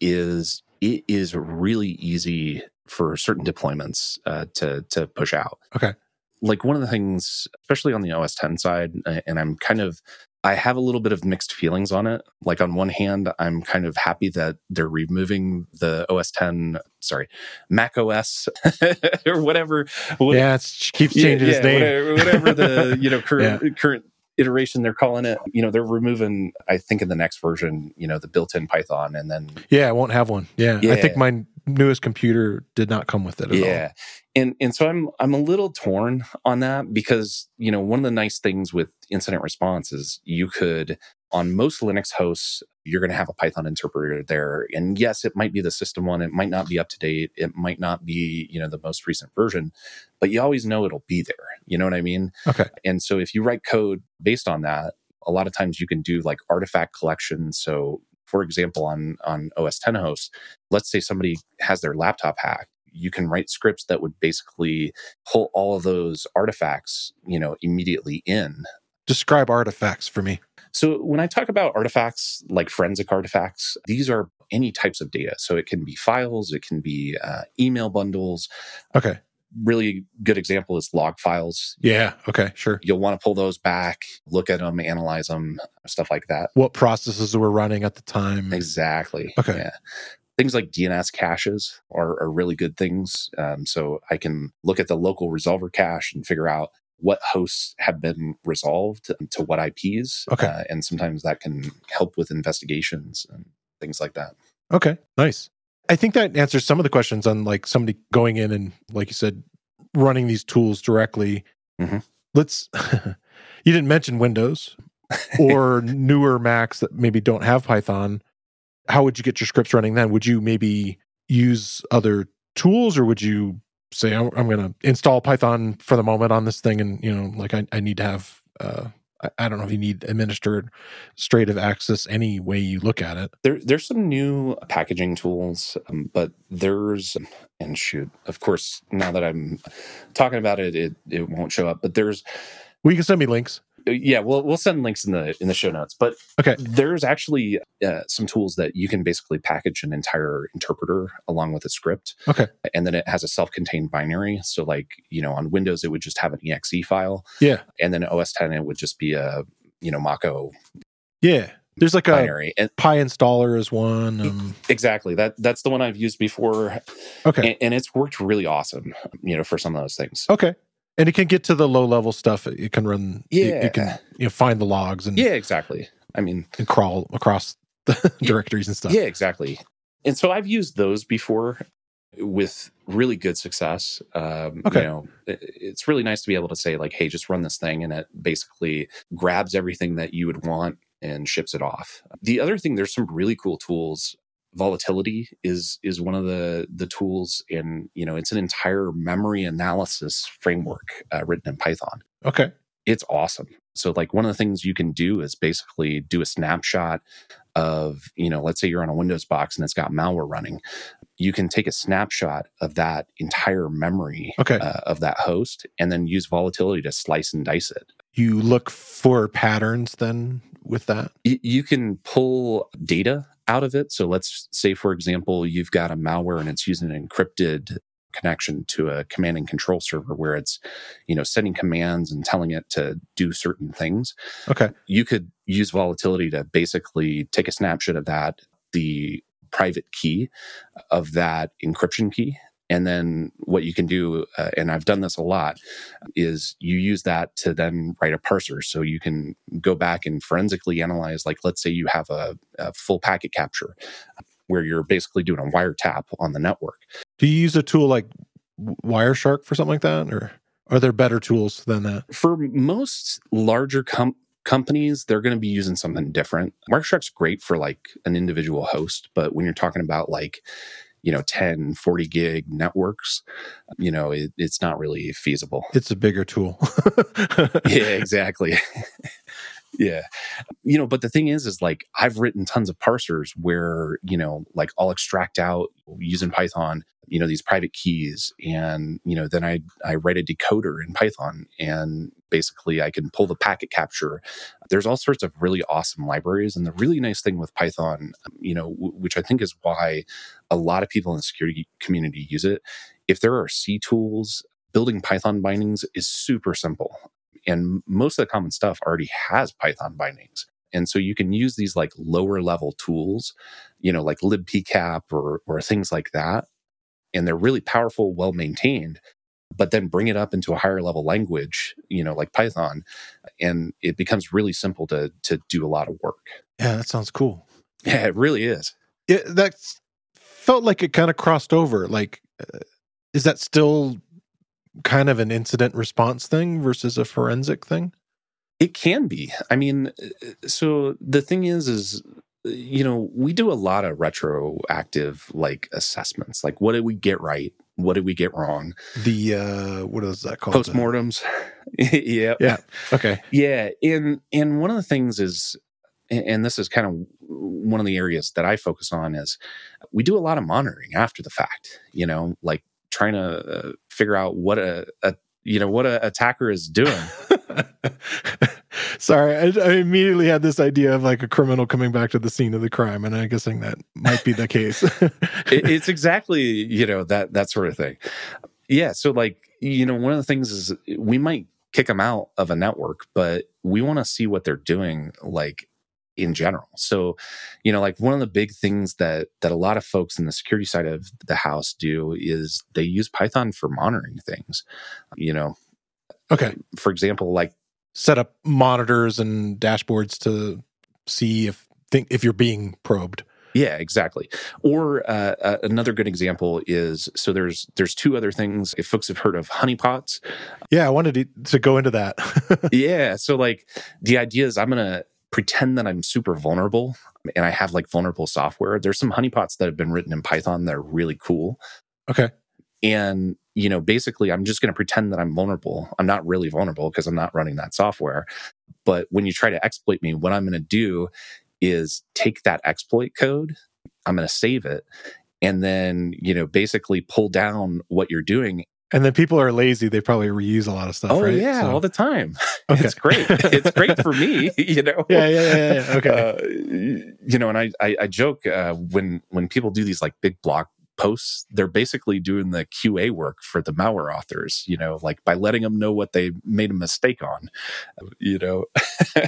is it is really easy for certain deployments uh, to to push out. Okay. Like one of the things, especially on the OS X side, uh, and I'm kind of I have a little bit of mixed feelings on it. Like on one hand, I'm kind of happy that they're removing the OS X, sorry, Mac OS or whatever. what- yeah, it keeps changing its name. Whatever, whatever the you know current current iteration they're calling it. You know, they're removing. I think in the next version, you know, the built-in Python, and then Yeah, I won't have one. Yeah, I think my newest computer did not come with it at yeah, and and so I'm I'm a little torn on that because you know one of the nice things with incident response is you could on most Linux hosts you're going to have a Python interpreter there, and yes, it might be the system one. It might not be up to date. It might not be you know the most recent version, but you always know it'll be there. You know what I mean? Okay. And so if you write code based on that, a lot of times you can do like artifact collection. So for example, on on OS X hosts, let's say somebody has their laptop hacked, you can write scripts that would basically pull all of those artifacts, you know, immediately in. Describe artifacts for me. So when I talk about artifacts like forensic artifacts, these are any types of data. So it can be files, it can be uh, email bundles. Okay. Really good example is log files. Yeah. Okay. Sure. You'll want to pull those back, look at them, analyze them, stuff like that. What processes were running at the time? Exactly. Okay. Yeah. Things like DNS caches are, are really good things. Um, so I can look at the local resolver cache and figure out what hosts have been resolved to what IPs. Okay. Uh, and sometimes that can help with investigations and things like that. Okay, nice. I think that answers some of the questions on like somebody going in and, like you said, running these tools directly. Mhm. Let's, you didn't mention Windows or newer Macs that maybe don't have Python. How would you get your scripts running then? Would you maybe use other tools or would you say, I'm, I'm going to install Python for the moment on this thing? And, you know, like I, I need to have, uh, I, I don't know if you need administrative access any way you look at it. There, there's some new packaging tools, um, but there's and shoot, of course, now that I'm talking about it, it it won't show up. But there's, Well, you can send me links. Yeah, we'll we'll send links in the in the show notes. But Okay. there's actually uh, some tools that you can basically package an entire interpreter along with a script. Okay. and then it has a self-contained binary. So, like you know, on Windows, it would just have an exe file, Yeah. and then OS X it would just be a you know Mach-O Yeah. There's like a binary. And PyInstaller is one. Um, exactly that that's the one I've used before, okay. and, and it's worked really awesome. You know, for some of those things. Okay. And it can get to the low level stuff. It can run. It, it can you know, find the logs and, Yeah, exactly. I mean, and crawl across the directories and stuff. yeah, exactly. And so I've used those before with really good success. Um, Okay. You know, it- it's really nice to be able to say like, "Hey, just run this thing," and it basically grabs everything that you would want and ships it off. The other thing, there's some really cool tools. Volatility is is one of the the tools, and you know, it's an entire memory analysis framework uh, written in Python Okay. it's awesome. So like one of the things you can do is basically do a snapshot of, you know, let's say you're on a Windows box and it's got malware running. You can take a snapshot of that entire memory Okay. uh, of that host and then use volatility to slice and dice it. You look for patterns then with that. You can pull data out of it. So let's say, for example, you've got a malware and it's using an encrypted connection to a command and control server where it's, you know, sending commands and telling it to do certain things. Okay. you could use volatility to basically take a snapshot of that, the private key of that encryption key. And then what you can do, uh, and I've done this a lot, is you use that to then write a parser. So you can go back and forensically analyze, like, let's say you have a, a full packet capture where you're basically doing a wiretap on the network. Do you use a tool like Wireshark for something like that, or are there better tools than that? for most larger com- companies, they're going to be using something different. Wireshark's great for like an individual host, but when you're talking about like, you know, 10, 40 gig networks, you know, it, it's not really feasible. It's a bigger tool. yeah, exactly. yeah. You know, but the thing is, is like I've written tons of parsers where, you know, like I'll extract out using Python, you know, these private keys. And, you know, then I, I write a decoder in Python and basically I can pull the packet capture. There's all sorts of really awesome libraries. And the really nice thing with Python, you know, w- which I think is why a lot of people in the security community use it. If there are C tools, building Python bindings is super simple and most of the common stuff already has python bindings and so you can use these like lower level tools you know like libpcap or or things like that and they're really powerful well maintained but then bring it up into a higher level language you know like python and it becomes really simple to to do a lot of work yeah, that sounds cool. yeah it really is It, that felt like it kind of crossed over. Like, uh, is that still kind of an incident response thing versus a forensic thing? It can be. I mean, uh, so the thing is, is uh, you know, we do a lot of retroactive like assessments. Like, what did we get right? What did we get wrong? The uh, what is that called? Postmortems. yeah. Yeah. Okay. Yeah. And and one of the things is, and this is kind of one of the areas that I focus on is we do a lot of monitoring after the fact. You know, like trying to uh, figure out what a, a you know what a attacker is doing. Sorry, I, I immediately had this idea of like a criminal coming back to the scene of the crime, and I'm guessing that might be the case. it, it's exactly you know that that sort of thing yeah so like you know one of the things is we might kick them out of a network but we want to see what they're doing like in general so you know like one of the big things that that a lot of folks in the security side of the house do is they use python for monitoring things you know okay, for example like set up monitors and dashboards to see if think if you're being probed. Yeah, exactly. Or uh, uh, another good example is so there's there's two other things. If folks have heard of honeypots, Yeah, I wanted to, to go into that. yeah. So like the idea is I'm gonna pretend that I'm super vulnerable and I have like vulnerable software. There's some honeypots that have been written in Python that are really cool. okay. And you know, basically, I'm just going to pretend that I'm vulnerable. I'm not really vulnerable because I'm not running that software. But when you try to exploit me, what I'm going to do is take that exploit code, I'm going to save it, and then, you know, basically pull down what you're doing. And then people are lazy. They probably reuse a lot of stuff, oh, right? yeah, So- all the time. okay. It's great. it's great for me, you know? Yeah, yeah, yeah, yeah. Okay. Uh, you know, and I, I, I joke uh, when when people do these like big block posts, they're basically doing the QA work for the malware authors. You know, like by letting them know what they made a mistake on. You know,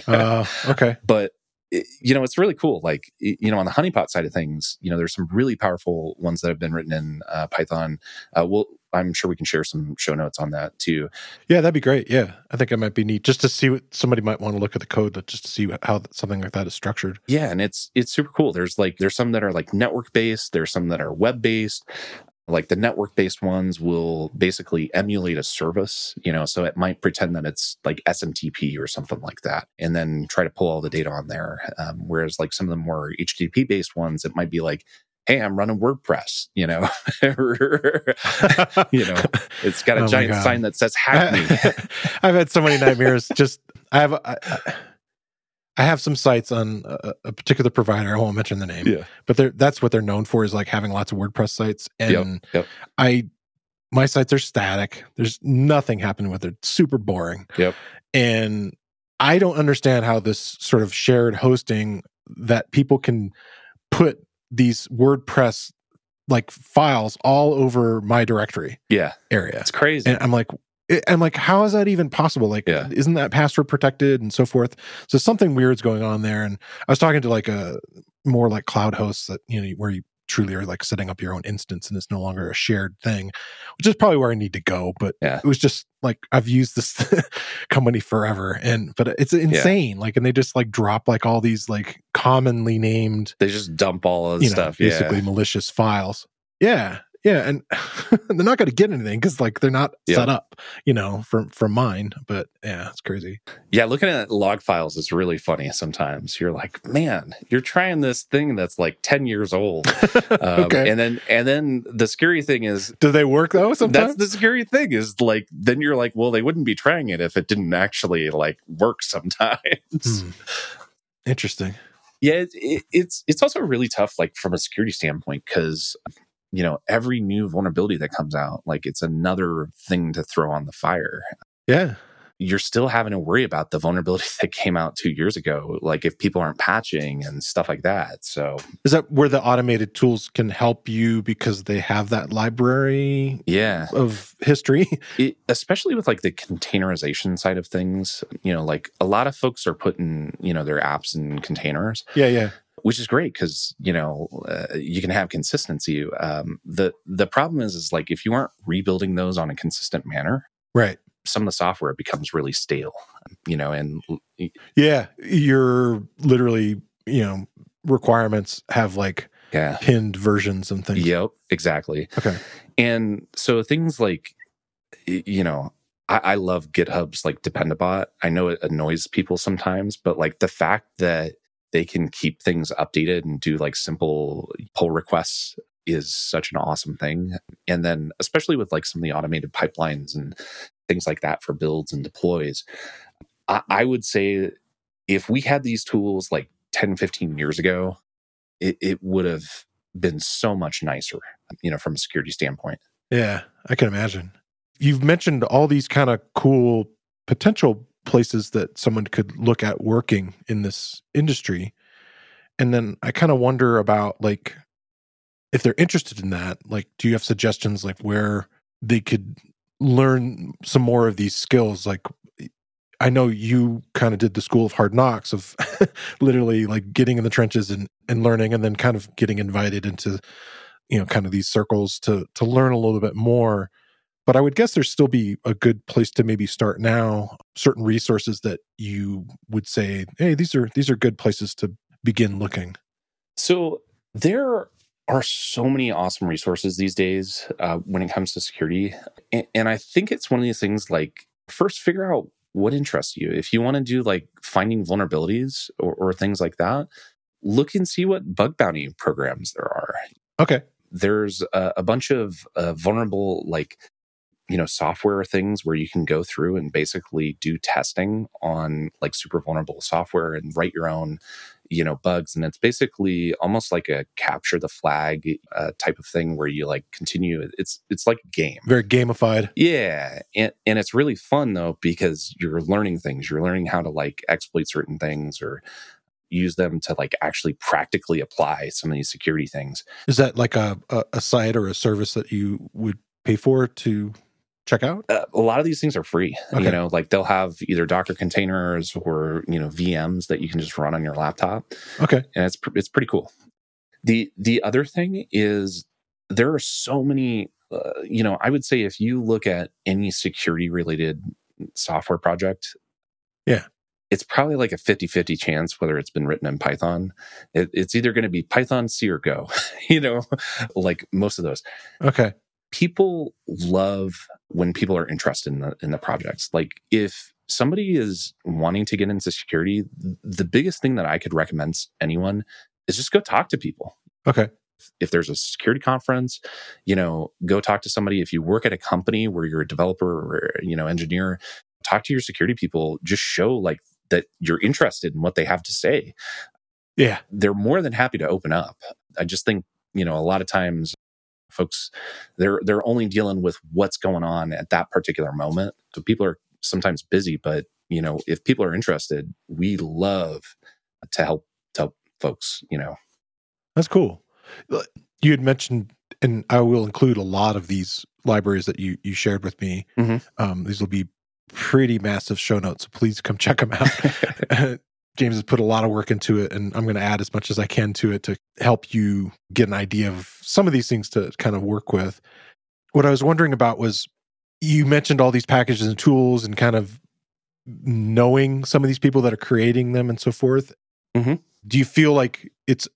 Uh, okay. but you know it's really cool like you know on the honeypot side of things you know there's some really powerful ones that have been written in uh, python uh, we'll i'm sure we can share some show notes on that too Yeah, that'd be great. Yeah, I think it might be neat just to see what somebody might want to look at the code, just to see how something like that is structured. yeah and it's it's super cool there's like there's some that are like network based there's some that are web based like the network based ones will basically emulate a service you know so it might pretend that it's like smtp or something like that and then try to pull all the data on there um, whereas like some of the more http based ones it might be like hey i'm running wordpress you know you know it's got a Oh giant sign that says hack me I've had so many nightmares. Just I have I, I- have some sites on a, a particular provider. I won't mention the name. Yeah. but they're that's what they're known for is like having lots of WordPress sites. And yep. I my sites are static. There's nothing happening with it. It's super boring. Yep. And I don't understand how this sort of shared hosting that people can put these WordPress like files all over my directory yeah area. it's crazy And I'm like, it- I'm like, how is that even possible? Like, Yeah. isn't that password protected and so forth? So something weird's going on there. And I was talking to like a more like cloud hosts that you know where you truly are like setting up your own instance and it's no longer a shared thing, which is probably where I need to go. But Yeah. it was just like I've used this company forever, and but it's insane. Like, and they just like drop like all these like commonly named they just dump all of the you know, stuff basically yeah malicious files. Yeah, yeah, and they're not going to get anything because like they're not Yeah. set up, you know, from from mine. But yeah, it's crazy. Yeah, looking at log files is really funny sometimes. You're like, man, you're trying this thing that's like 10 years old. Um, okay, And then and then the scary thing is do they work though? Sometimes that's the scary thing is like then you're like, well, they wouldn't be trying it if it didn't actually like work sometimes. Hmm. interesting. Yeah, it, it, it's it's also really tough, like from a security standpoint, because you know every new vulnerability that comes out, like it's another thing to throw on the fire. Yeah, You're still having to worry about the vulnerability that came out two years ago, like if people aren't patching and stuff like that. So is that where the automated tools can help you because they have that library yeah, of history? it, especially with like the containerization side of things, you know, like a lot of folks are putting you know their apps in containers. yeah, yeah, which is great because you know uh, you can have consistency. Um, the the problem is is like if you aren't rebuilding those on a consistent manner, right. some of the software becomes really stale. You know, and Yeah, you're literally you know requirements have like yeah, pinned versions and things. yep, exactly. Okay. And so things like you know. I, I love GitHub's like Dependabot. I know it annoys people sometimes, but like the fact that they can keep things updated and do like simple pull requests is such an awesome thing. And then, especially with like some of the automated pipelines and things like that for builds and deploys, I, I would say if we had these tools like 10, 15 years ago, it, it would have been so much nicer, you know, from a security standpoint. Yeah, I can imagine. You've mentioned all these kind of cool potential places that someone could look at working in this industry. And then I kind of wonder about like if they're interested in that, like do you have suggestions like where they could learn some more of these skills like I know you kind of did the school of hard knocks of literally like getting in the trenches and, and learning and then kind of getting invited into you know kind of these circles to to learn a little bit more but i would guess there's still be a good place to maybe start now certain resources that you would say hey these are these are good places to begin looking So There are so many awesome resources these days uh, when it comes to security. And, and I think it's one of these things like, first, figure out what interests you. If you want to do like finding vulnerabilities or, or things like that, look and see what bug bounty programs there are. Okay. There's a, a bunch of uh, vulnerable, like, you know, software things where you can go through and basically do testing on like super vulnerable software and write your own, you know, bugs. And it's basically almost like a capture the flag uh, type of thing where you like continue. It's it's like a game. Very gamified. Yeah, and and it's really fun though because you're learning things. You're learning how to like exploit certain things or use them to like actually practically apply some of these security things. Is that like a, a, a site or a service that you would pay for to check out? Uh, a lot of these things are free. Okay. You know, like they'll have either Docker containers or you know VMs that you can just run on your laptop, Okay. and it's pr- it's pretty cool. the The other thing is there are so many. Uh, you know, I would say if you look at any security related software project, Yeah. it's probably like a 50-50 chance whether it's been written in Python. It, it's either going to be Python, C, or Go. you know, like most of those Okay. People love when people are interested in the in the projects. Like if somebody is wanting to get into security, the biggest thing that I could recommend anyone is just go talk to people. Okay. If there's a security conference, you know, go talk to somebody. If you work at a company where you're a developer or you know engineer, talk to your security people. Just show like that you're interested in what they have to say Yeah. they're more than happy to open up. I just think, you know, a lot of times folks they're they're only dealing with what's going on at that particular moment. So people are sometimes busy, but you know, if people are interested, we love to help to help folks, you know. That's cool. You had mentioned, and I will include a lot of these libraries that you you shared with me. Mhm. Um, these will be pretty massive show notes, so please come check them out. James has put a lot of work into it, and I'm going to add as much as I can to it to help you get an idea of some of these things to kind of work with. What I was wondering about was you mentioned all these packages and tools and kind of knowing some of these people that are creating them and so forth. Mhm. Do you feel like it's,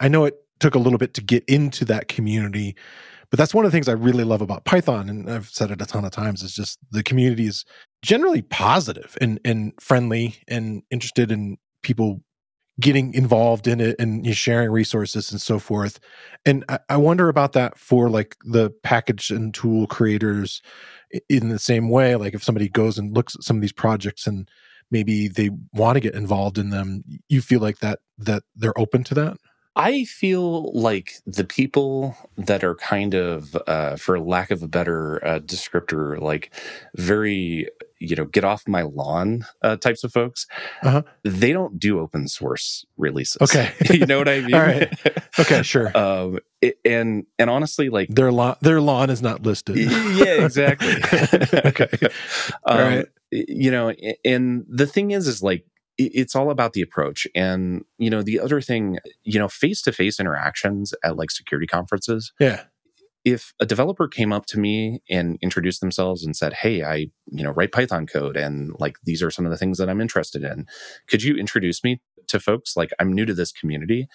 I know it took a little bit to get into that community, but that's one of the things I really love about Python. And I've said it a ton of times is just the community is generally positive and, and friendly and interested in people getting involved in it and you know, sharing resources and so forth. And I, I wonder about that for like the package and tool creators in the same way. Like if somebody goes and looks at some of these projects and maybe they want to get involved in them, you feel like that that they're open to that. I feel like the people that are kind of, uh, for lack of a better uh, descriptor, like very, you know, get off my lawn uh, types of folks, Uh-huh. they don't do open source releases. Okay. you know what I mean? All right. Okay, sure. um, it- and and honestly, like, their lawn their lawn is not listed. yeah, exactly. okay. All um, right. You know, and the thing is, is like it's all about the approach. And you know, the other thing, you know, face to face interactions at like security conferences. Yeah. If a developer came up to me and introduced themselves and said, "Hey, I you know write Python code, and like these are some of the things that I'm interested in. Could you introduce me to folks? Like I'm new to this community."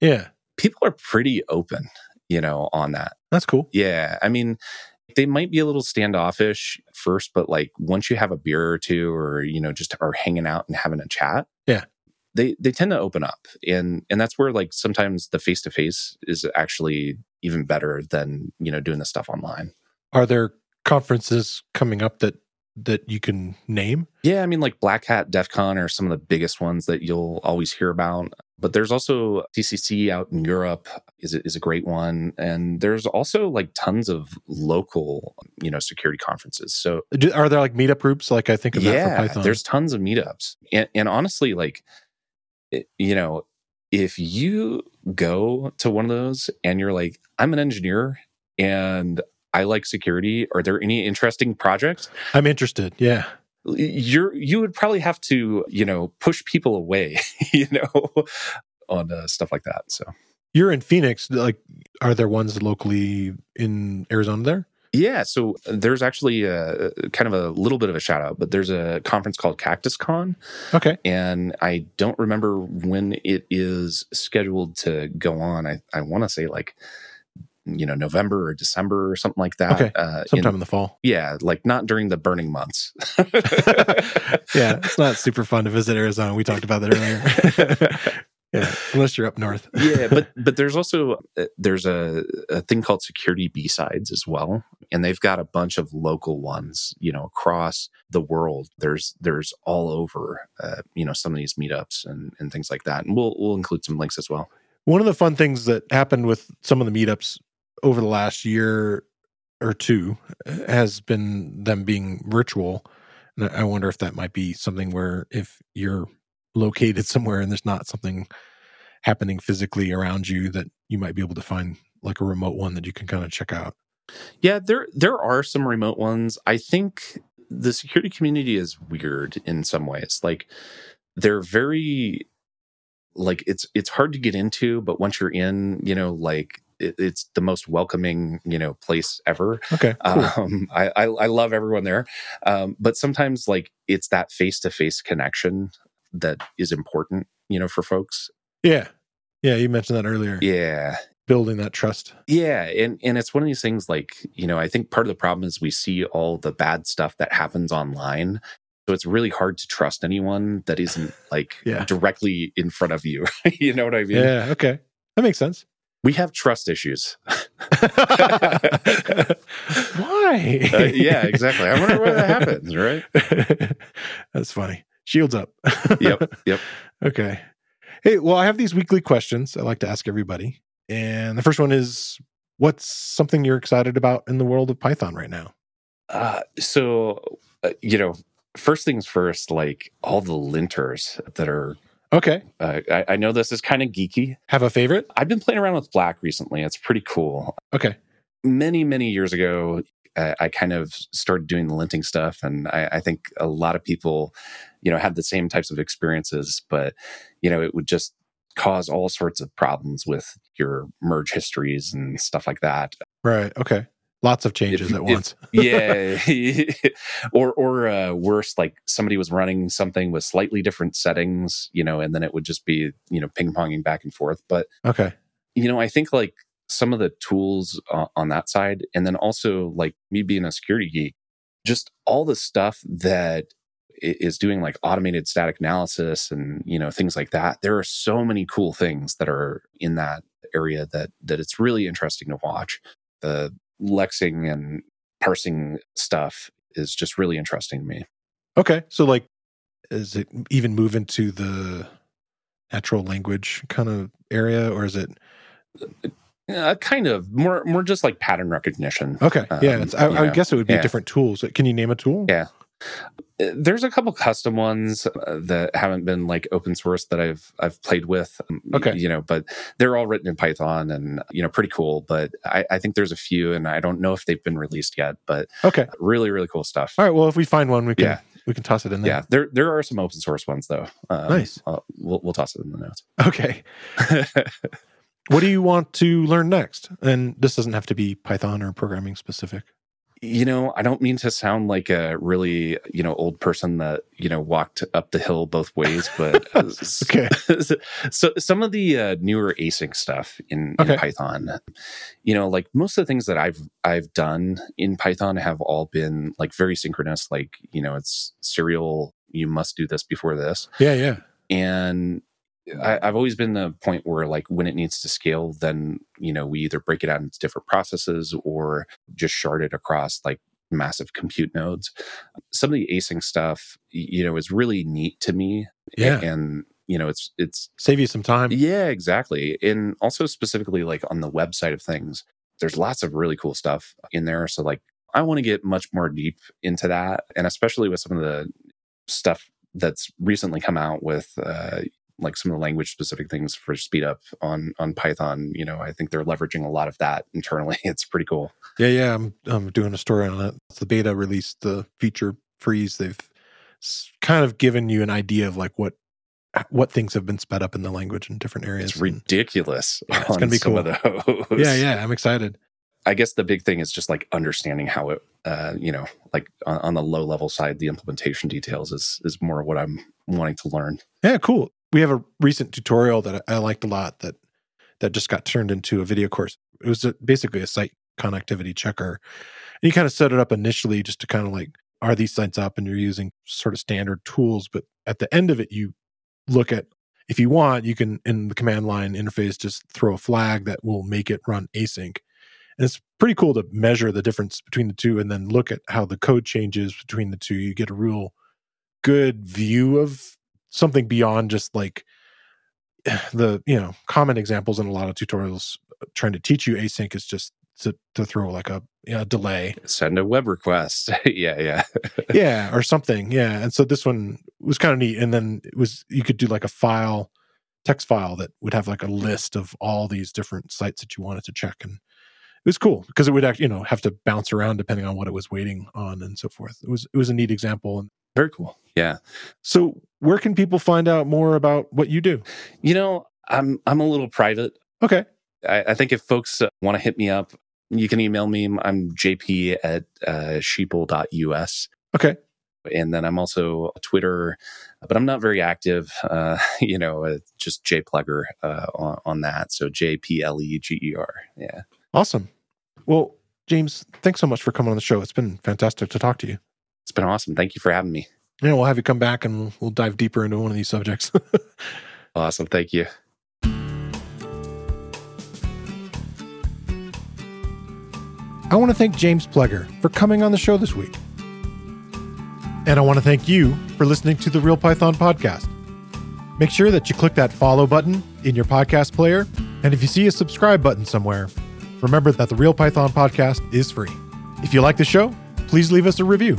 Yeah. People are pretty open, you know, on that. That's cool. Yeah. I mean, they might be a little standoffish first, but like once you have a beer or two or, you know, just are hanging out and having a chat. Yeah. They they tend to open up. And and that's where like sometimes the face to face is actually even better than, you know, doing the stuff online. Are there conferences coming up that that you can name? Yeah, I mean like Black Hat, DEF CON are some of the biggest ones that you'll always hear about. But there's also TCC out in Europe is a, is a great one, and there's also like tons of local, you know, security conferences. So Do- Are there like meetup groups? Like I think of that yeah, for Python. there's tons of meetups, and, and honestly, like, it- you know, if you go to one of those and you're like, I'm an engineer and I like security. Are there any interesting projects? I'm interested. Yeah. You're you would probably have to you know push people away, you know, on uh, stuff like that. So You're in Phoenix. Like, are there ones locally in Arizona there? Yeah, so there's actually a, kind of a little bit of a shout out, but there's a conference called CactusCon. Okay. And I don't remember when it is scheduled to go on. I, I want to say like, you know, November or December or something like that. Okay. Uh, Sometime in, in the fall. yeah, like not during the burning months. yeah, it's not super fun to visit Arizona. We talked about that earlier. yeah, unless you're up north. yeah, but but there's also uh, there's a, a thing called security BSides as well, and they've got a bunch of local ones, you know, across the world. There's there's all over, uh, you know, some of these meetups and and things like that, and we'll we'll include some links as well. One of the fun things that happened with some of the meetups over the last year or two uh, has been them being virtual. And I wonder if that might be something where if you're located somewhere and there's not something happening physically around you that you might be able to find like a remote one that you can kind of check out. Yeah, there there are some remote ones. I think the security community is weird in some ways. Like they're very like it's it's hard to get into, but once you're in, you know, like it, it's the most welcoming, you know, place ever. Okay. Cool. Um, I, I I love everyone there, um, but sometimes like it's that face to face connection that is important, you know, for folks. yeah. Yeah, you mentioned that earlier. Yeah, Building that trust. Yeah, and and it's one of these things like, you know, I think part of the problem is we see all the bad stuff that happens online. So it's really hard to trust anyone that isn't like Yeah. directly in front of you. you know what I mean? Yeah, okay. That makes sense. We have trust issues. Why? Uh, yeah, exactly. I wonder why that happens, right? That's funny. Shields up. Yep, yep. Okay. Hey, well, I have these weekly questions I like to ask everybody. And the first one is what's something you're excited about in the world of Python right now? Uh, so, uh, you know, first things first, like all the linters that are, Okay. uh, I, I know this is kind of geeky. Have a favorite? I've been playing around with Black recently. It's pretty cool. Okay. many many years ago i kind of started doing the linting stuff and I, I think a lot of people you know had the same types of experiences but you know it would just cause all sorts of problems with your merge histories and stuff like that Right. Okay. Lots of changes If- at if- once. yeah or or uh, worse like somebody was running something with slightly different settings you know and then it would just be you know ping-ponging back and forth but Okay. you know, I think like some of the tools uh, on that side, and then also like me being a security geek, just all the stuff that is doing like automated static analysis and you know things like that. There are so many cool things that are in that area that that it's really interesting to watch. The lexing and parsing stuff is just really interesting to me. Okay. So, like, is it even move into the natural language kind of area or is it? Uh, kind of more more just like pattern recognition. Okay. yeah. Um, It's, I, I guess it would be yeah. different tools. Can you name a tool? Yeah. There's a couple custom ones uh, that haven't been like open source that I've I've played with. um, Okay. you know, but they're all written in Python and you know pretty cool. But I, I think there's a few, and I don't know if they've been released yet. But Okay. really, really cool stuff. All right. Well, if we find one, we can Yeah. we can toss it in there. Yeah, there there are some open source ones though. Um, Nice. we'll we'll toss it in the notes. Okay. What do you want to learn next? And this doesn't have to be Python or programming specific. You know, I don't mean to sound like a really, you know, old person that, you know, walked up the hill both ways, but uh, Okay. so some of the uh, newer async stuff in, in Python, you know, like most of the things that I've I've done in Python have all been like very synchronous, like, you know, it's serial, you must do this before this. Yeah. Yeah. And I, I've always been the point where, like, when it needs to scale, then you know we either break it out into different processes or just shard it across like massive compute nodes. Some of the async stuff, you know, is really neat to me. Yeah. and you know, it's it's Save you some time. yeah, exactly. And also specifically like on the website of things, there's lots of really cool stuff in there. So like I want to get much more deep into that. And especially with some of the stuff that's recently come out with uh like some of the language specific things for speed up on on Python, you know, I think they're leveraging a lot of that internally. It's pretty cool. Yeah. Yeah. I'm, I'm doing a story on it. The beta released the feature freeze. They've kind of given you an idea of like what what things have been sped up in the language in different areas. It's ridiculous. Yeah, it's gonna be cool. yeah. Yeah. I'm excited. I guess the big thing is just like understanding how it, uh, you know, like on, on the low level side, the implementation details is is more what I'm wanting to learn. Yeah, cool. We have a recent tutorial that I liked a lot that that just got turned into a video course. It was a, basically a site connectivity checker. And you kind of set it up initially just to kind of like, are these sites up? And you're using sort of standard tools. But at the end of it, you look at if you want, you can in the command line interface just throw a flag that will make it run async. And it's pretty cool to measure the difference between the two and then look at how the code changes between the two. You get a real good view of something beyond just like the you know common examples in a lot of tutorials uh, trying to teach you async is just to, to throw like a, a delay. Send a web request. Yeah yeah. Yeah or something. Yeah and so this one was kind of neat and then it was you could do like a file text file that would have like a list of all these different sites that you wanted to check and it was cool because it would act, you know have to bounce around depending on what it was waiting on and so forth. It was it was a neat example and very cool yeah so where can people find out more about what you do you know i'm i'm a little private okay I, I think if folks uh, want to hit me up, you can email me. I'm jp at uh, sheeple.us. Okay. And then I'm also Twitter, but I'm not very active. Uh, you know, uh, just jpleger uh, on, on that. So J P L E G E R. Yeah. Awesome. Well, James, thanks so much for coming on the show. It's been fantastic to talk to you. It's been awesome. Thank you for having me. Yeah, we'll have you come back and we'll dive deeper into one of these subjects. awesome. Thank you. I want to thank James Pleger for coming on the show this week. And I want to thank you for listening to the Real Python podcast. Make sure that you click that follow button in your podcast player. And if you see a subscribe button somewhere, remember that the Real Python podcast is free. If you like the show, please leave us a review.